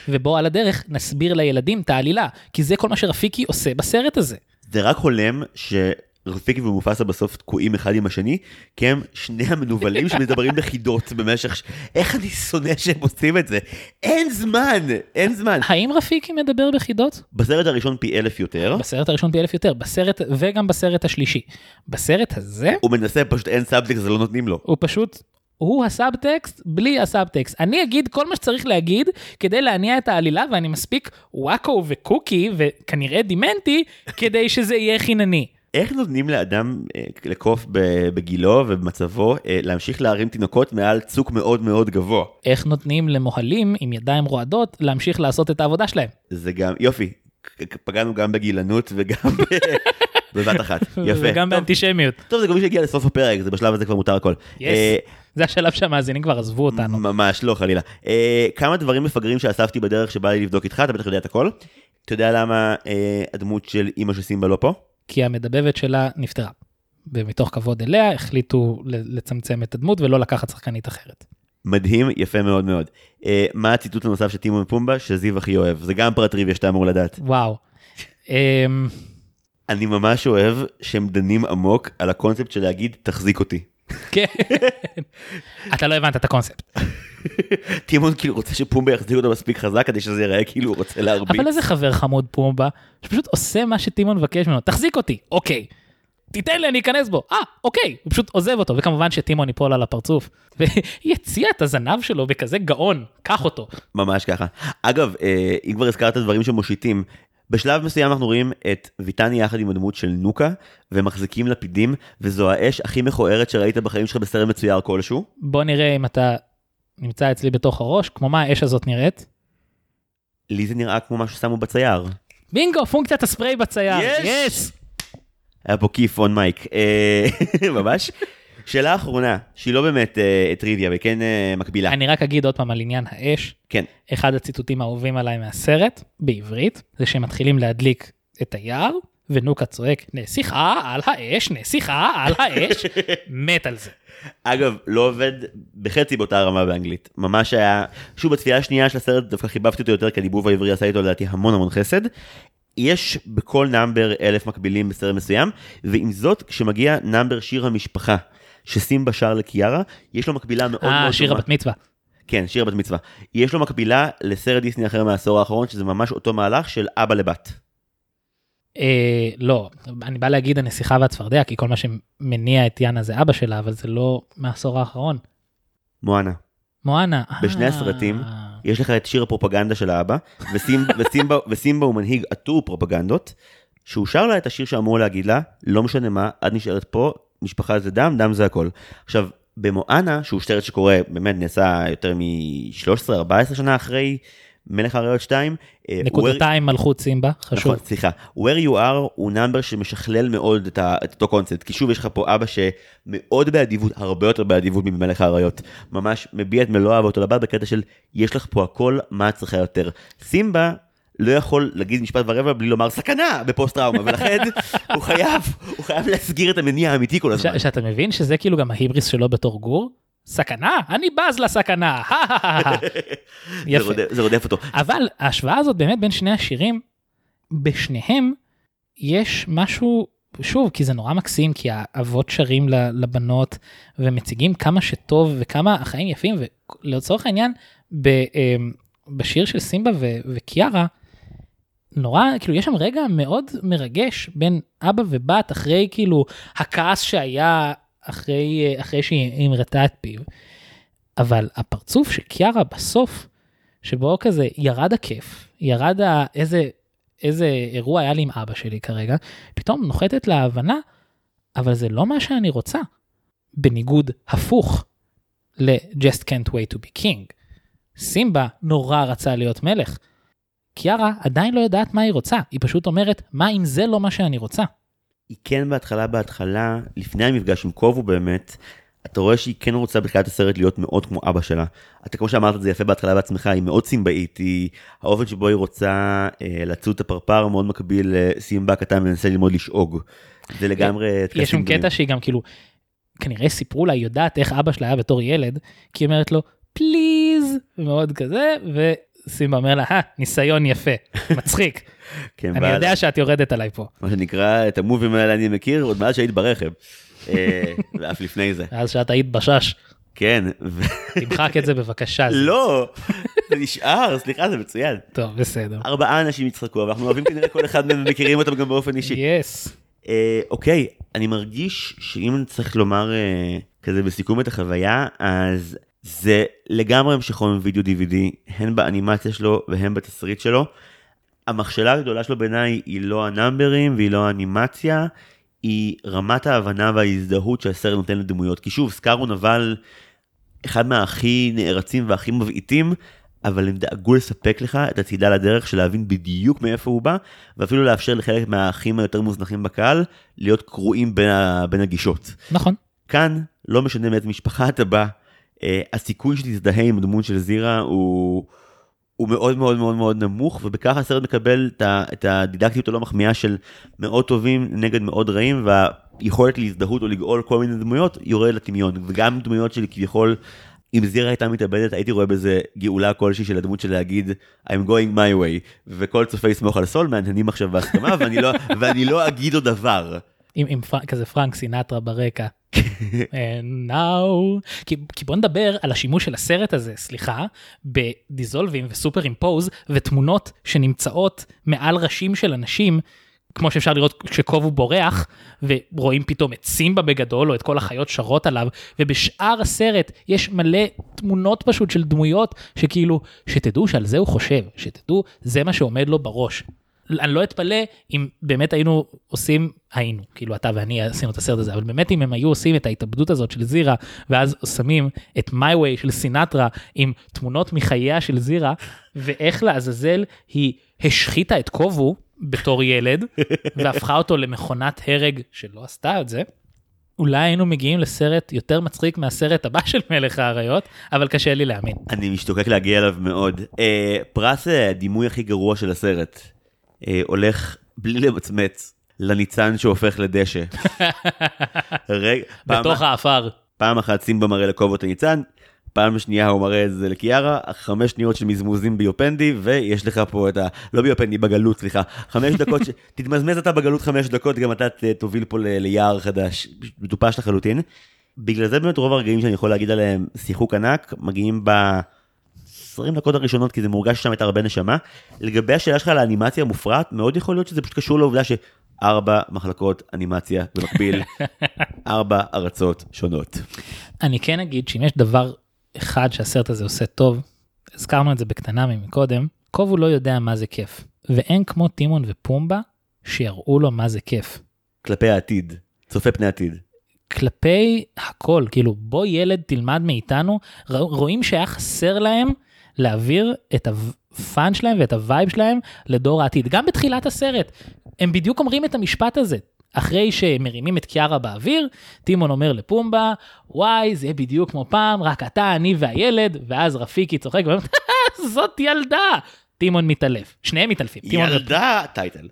ובוא על הדרך נסביר לילדים את העלילה, כי זה כל מה שרפיקי עושה בסרט הזה. זה רק הולם שרפיקי ומופסה בסוף תקועים אחד עם השני כי הם שני המנוולים שמדברים בחידות במשך ש... איך אני שונא שהם עושים את זה אין זמן אין זמן האם רפיקי מדבר בחידות? בסרט הראשון פי אלף יותר בסרט הראשון פי אלף יותר, בסרט, וגם בסרט השלישי. בסרט הזה, הוא מנסה פשוט אין סאבטקסט אז לא נותנים לו. הוא פשוט, הוא הסאבטקסט בלי הסאבטקסט. אני אגיד כל מה שצריך להגיד כדי להניע את העלילה, ואני מספיק וואקו וקוקי, וכנראה דימנטי, כדי שזה יהיה חינני. איך נותנים לאדם, אה, לקוף בגילו ובמצבו, אה, להמשיך להרים תינוקות מעל צוק מאוד מאוד גבוה? איך נותנים למוהלים עם ידיים רועדות להמשיך לעשות את העבודה שלהם? זה גם, יופי, פגענו גם בגילנות וגם בבת אחת, יפה. וגם באנטישמיות. טוב, זה גם מי שהגיע לסוף הפרק, זה בשלב הזה כבר מותר הכל. Yes. זה השלב שהמאזינים כבר עזבו אותנו. ממש לא, חלילה. אה, כמה דברים מפגרים שאספתי בדרך שבא לי לבדוק איתך, אתה בטח יודע את הכל. אתה יודע למה אה, הדמות של אימא של סימבה לא פה? כי המדבבת שלה נפטרה. ומתוך כבוד אליה החליטו לצמצם את הדמות ולא לקחת שחקנית אחרת. מדהים, יפה מאוד מאוד. אה, מה הציטוט הנוסף של טימון פומבה שזיו הכי אוהב? זה גם פרט טריוויה שאתה אמור לדעת. וואו. אמ, אני ממש אוהב שהם דנים עמוק על הקונספט של להגיד תחזיק אותי. כן. אתה לא הבנת את הקונספט. טימון כאילו רוצה שפומבה יחזיק אותו מספיק חזק כדי שזה ייראה כאילו הוא רוצה להרביץ. אבל איזה חבר חמוד פומבה, שפשוט עושה מה שטימון מבקש ממנו, תחזיק אותי, אוקיי. תיתן לי, אני אכנס בו. אה, אוקיי. הוא פשוט עוזב אותו, וכמובן שטימון ייפול על הפרצוף. והיא הציעה את הזנב שלו בכזה גאון, קח אותו. ממש ככה. אגב, אה, אם כבר הזכרת דברים שמושיטים, בשלב מסוים אנחנו רואים את ויטני יחד עם הדמות של נוקה, ומחזיקים לפידים, וזו האש הכי מכוערת שראית בחיים שלך בסרט מצויר כלשהו. בוא נראה אם אתה נמצא אצלי בתוך הראש, כמו מה האש הזאת נראית. לי זה נראה כמו מה ששמו בצייר. בינגו, פונקציית הספרי בצייר. יש! יש! היה פה כיף און מייק. אה, ממש. שאלה אחרונה, שהיא לא באמת אה, טריוויה וכן אה, מקבילה. אני רק אגיד עוד פעם על עניין האש. כן. אחד הציטוטים האהובים עליי מהסרט, בעברית, זה שהם מתחילים להדליק את היער, ונוקה צועק, נסיכה על האש, נסיכה על האש, מת על זה. אגב, לא עובד בחצי באותה רמה באנגלית. ממש היה, שוב, בצפייה השנייה של הסרט דווקא חיבבתי אותו יותר, כי הדיבוב העברי עשה איתו לדעתי המון המון חסד. יש בכל נאמבר אלף מקבילים בסרט מסוים, ועם זאת, כשמגיע נאמבר שיר המשפחה, שסימבה שר לקיארה, יש לו מקבילה מאוד מאוד אה, שיר. הבת מצווה. כן, שיר בת מצווה. יש לו מקבילה לסרט דיסני אחר מהעשור האחרון, שזה ממש אותו מהלך של אבא לבת. אה, לא, אני בא להגיד הנסיכה והצפרדע, כי כל מה שמניע את יאנה זה אבא שלה, אבל זה לא מהעשור האחרון. מואנה. מואנה. בשני אה, הסרטים, יש לך את שיר הפרופגנדה של האבא, וסימ, וסימבה, וסימבה הוא מנהיג עטור פרופגנדות, שהוא שר לה את השיר שאמור להגיד לה, לא משנה מה, את נשארת פה, משפחה זה דם, דם זה הכל. עכשיו, במואנה, שהוא סרט שקורה, באמת נעשה יותר מ-13-14 שנה אחרי מלך האריות 2, אה, נקודתיים מלכות סימבה, חשוב. נכון, סליחה. Where you are הוא נאמבר שמשכלל מאוד את, ה, את אותו קונספט, כי שוב יש לך פה אבא שמאוד באדיבות, הרבה יותר באדיבות ממלך האריות. ממש מביע את מלוא אהבתו לבת בקטע של יש לך פה הכל, מה את צריכה יותר. סימבה לא יכול להגיד משפט ורבע בלי לומר סכנה בפוסט טראומה, ולכן הוא חייב, הוא חייב להסגיר את המניע האמיתי כל הזמן. ש- שאתה מבין שזה כאילו גם ההיבריס שלו בתור גור? סכנה? אני בז לסכנה. יפה. זה רודף אותו. אבל ההשוואה הזאת באמת בין שני השירים, בשניהם יש משהו, שוב, כי זה נורא מקסים, כי האבות שרים לבנות ומציגים כמה שטוב וכמה החיים יפים, ולצורך העניין, ב, אמ, בשיר של סימבה ו- וקיארה, נורא, כאילו יש שם רגע מאוד מרגש בין אבא ובת אחרי כאילו הכעס שהיה אחרי, אחרי שהיא המרתה את פיו. אבל הפרצוף של קיארה בסוף, שבו כזה ירד הכיף, ירד ה... איזה, איזה אירוע היה לי עם אבא שלי כרגע, פתאום נוחתת להבנה, אבל זה לא מה שאני רוצה. בניגוד הפוך ל-Just Can't Wait to be King. סימבה נורא רצה להיות מלך. קיארה עדיין לא יודעת מה היא רוצה, היא פשוט אומרת, מה אם זה לא מה שאני רוצה? היא כן בהתחלה, בהתחלה, לפני המפגש עם קובו באמת, אתה רואה שהיא כן רוצה בתחילת הסרט להיות מאוד כמו אבא שלה. אתה כמו שאמרת את זה יפה בהתחלה בעצמך, היא מאוד סימבאית, היא... האופן שבו היא רוצה אה, לצוד את הפרפר מאוד מקביל לסימבה הקטן מנסה ללמוד לשאוג. זה לגמרי יש שם. קטע שהיא גם כאילו, כנראה סיפרו לה, היא יודעת איך אבא שלה היה בתור ילד, כי היא אומרת לו, פליז, מאוד כזה, וסימבה אומר לה, אה, ניסיון יפה, מצחיק, כן, אני יודע שאת יורדת עליי פה. מה שנקרא, את המובים האלה אני מכיר עוד מאז שהיית ברכב. אה, ואף לפני זה. אז שאת היית בשש, כן. תמחק את זה בבקשה. לא, זה נשאר, סליחה, זה מצוין. טוב, בסדר. ארבעה אנשים יצחקו, אבל אנחנו אוהבים כנראה כל אחד מהם ומכירים אותם גם באופן אישי. יס. אה, אוקיי, אני מרגיש שאם צריך לומר אה, כזה בסיכום את החוויה, אז זה לגמרי המשכון וידאו DVD, הן באנימציה שלו והן בתסריט שלו. המכשלה הגדולה שלו בעיניי היא לא הנאמברים והיא לא האנימציה, היא רמת ההבנה וההזדהות שהסרט נותן לדמויות. כי שוב, סקארו נבל אחד מהכי נערצים והכי מבעיטים, אבל הם דאגו לספק לך את הצידה לדרך של להבין בדיוק מאיפה הוא בא, ואפילו לאפשר לחלק מהאחים היותר מוזנחים בקהל להיות קרועים בין, הגישות. נכון. כאן, לא משנה מאיזה משפחה אתה בא, הסיכוי שתזדהה עם הדמות של זירה הוא, הוא מאוד מאוד מאוד מאוד נמוך, ובכך הסרט מקבל את את הדידקטיות הלא מחמיאה של מאוד טובים נגד מאוד רעים, והיכולת להזדהות או לגאול כל מיני דמויות יורד לטמיון, וגם דמויות שלי כביכול, אם זירה הייתה מתאבדת, הייתי רואה בזה גאולה כלשהי של הדמות של להגיד I'm going my way, וכל צופה יסמוך על סול, מהנהנים עכשיו בהסכמה, ואני לא, ואני לא אגיד עוד דבר. עם, עם פר... כזה פרנק סינטרה ברקע. And now... כי, כי בוא נדבר על השימוש של הסרט הזה, סליחה, בדיזולבים וסופר אימפוז ותמונות שנמצאות מעל ראשים של אנשים, כמו שאפשר לראות כשקובו בורח, ורואים פתאום את סימבה בגדול, או את כל החיות שרות עליו, ובשאר הסרט יש מלא תמונות פשוט של דמויות, שכאילו, שתדעו שעל זה הוא חושב, שתדעו, זה מה שעומד לו בראש. אני לא אתפלא אם באמת היינו עושים, היינו, כאילו אתה ואני עשינו את הסרט הזה, אבל באמת אם הם היו עושים את ההתאבדות הזאת של זירה, ואז שמים את My Way של סינטרה עם תמונות מחייה של זירה, ואיך לעזאזל היא השחיתה את קובו בתור ילד, והפכה אותו למכונת הרג שלא עשתה את זה. אולי היינו מגיעים לסרט יותר מצחיק מהסרט הבא של מלך האריות, אבל קשה לי להאמין. אני משתוקק להגיע אליו מאוד. אה, פרס אה, הדימוי הכי גרוע של הסרט הולך בלי למצמץ לניצן שהופך לדשא. רגע, פעם- בתוך האפר. פעם אחת סימבה מראה לקובו את הניצן, פעם שנייה הוא מראה את זה לקיארה, חמש שניות של מזמוזים ביופנדי, ויש לך פה את ה... לא ביופנדי, בגלות, סליחה. חמש דקות, ש... תתמזמז אתה בגלות חמש דקות, גם אתה תוביל פה ל... ליער חדש, מטופש לחלוטין. בגלל זה באמת רוב הרגעים שאני יכול להגיד עליהם שיחוק ענק, מגיעים ב... 20 דקות הראשונות, כי זה מורגש ששם הייתה הרבה נשמה. לגבי השאלה שלך על האנימציה המופרעת, מאוד יכול להיות שזה פשוט קשור לעובדה שארבע מחלקות אנימציה במקביל, ארבע ארצות שונות. אני כן אגיד שאם יש דבר אחד שהסרט הזה עושה טוב, הזכרנו את זה בקטנה מקודם, קובו לא יודע מה זה כיף. ואין כמו טימון ופומבה שיראו לו מה זה כיף. כלפי העתיד, צופה פני עתיד. כלפי הכל, כאילו בוא ילד תלמד מאיתנו, רואים שהיה חסר להם להעביר את ה fun שלהם ואת ה vibe שלהם לדור העתיד. גם בתחילת הסרט, הם בדיוק אומרים את המשפט הזה. אחרי שמרימים את קיארה באוויר, טימון אומר לפומבה, וואי, זה יהיה בדיוק כמו פעם, רק אתה, אני והילד, ואז רפיקי צוחק ואומר, זאת ילדה. טימון מתעלף, שניהם מתעלפים. ילדה טייטל.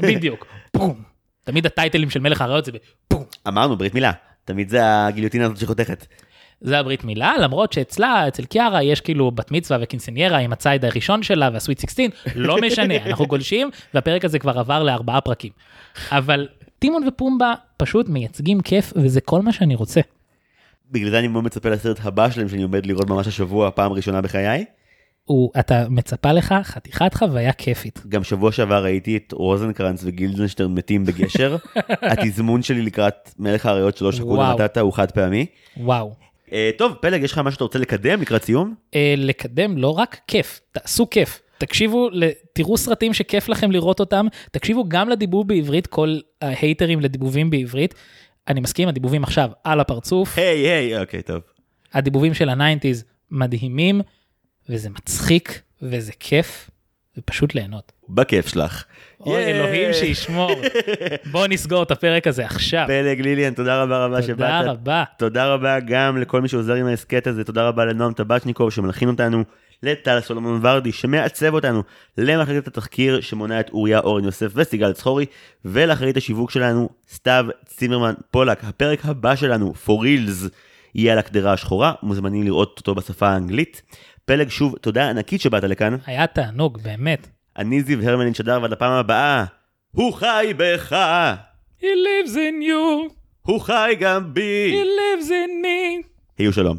בדיוק, בום. תמיד הטייטלים של מלך האריות זה בבום. אמרנו ברית מילה, תמיד זה הגיליוטינה הזאת שחותכת. זה הברית מילה, למרות שאצלה, אצל קיארה, יש כאילו בת מצווה וקינסניירה עם הציד הראשון שלה והסוויט 16, לא משנה, אנחנו גולשים, והפרק הזה כבר עבר לארבעה פרקים. אבל טימון ופומבה פשוט מייצגים כיף, וזה כל מה שאני רוצה. בגלל זה אני מאוד מצפה לסרט הבא שלהם שאני עומד לראות ממש השבוע, פעם ראשונה בחיי. הוא, אתה מצפה לך חתיכת חוויה כיפית. גם שבוע שעבר ראיתי את רוזנקרנץ וגילדנשטרן מתים בגשר. התזמון שלי לקראת מלך האריות שלוש שקול. נתת הוא חד פעמי. וואו. אה, טוב, פלג, יש לך משהו שאתה רוצה לקדם לקראת סיום? אה, לקדם לא רק כיף, תעשו כיף. תקשיבו, תראו סרטים שכיף לכם לראות אותם, תקשיבו גם לדיבוב בעברית, כל ההייטרים לדיבובים בעברית. אני מסכים, הדיבובים עכשיו על הפרצוף. היי, היי, אוקיי, טוב. הדיבובים של ה nineties מדהימים, וזה מצחיק, וזה כיף, ופשוט ליהנות. בכיף שלך. אוי, ייי. אלוהים שישמור. בוא נסגור את הפרק הזה עכשיו. פלג ליליאן, תודה רבה רבה תודה שבאת. רבה. תודה רבה גם לכל מי שעוזר עם ההסכת הזה, תודה רבה לנועם טבצ'ניקוב שמלחין אותנו, לטל סולומון ורדי שמעצב אותנו, למחלקת התחקיר שמונה את אוריה אורן יוסף וסיגל צחורי, ולאחרית השיווק שלנו, סתיו צימרמן פולק. הפרק הבא שלנו, for reals, יהיה על הקדרה השחורה, מוזמנים לראות אותו בשפה האנגלית. פלג, שוב, תודה ענקית שבאת לכאן. היה תענוג, באמת. אני זיו הרמלין שדר, ועד הפעם הבאה, הוא חי בך, He lives in you, הוא חי גם בי. he lives in me. היו שלום.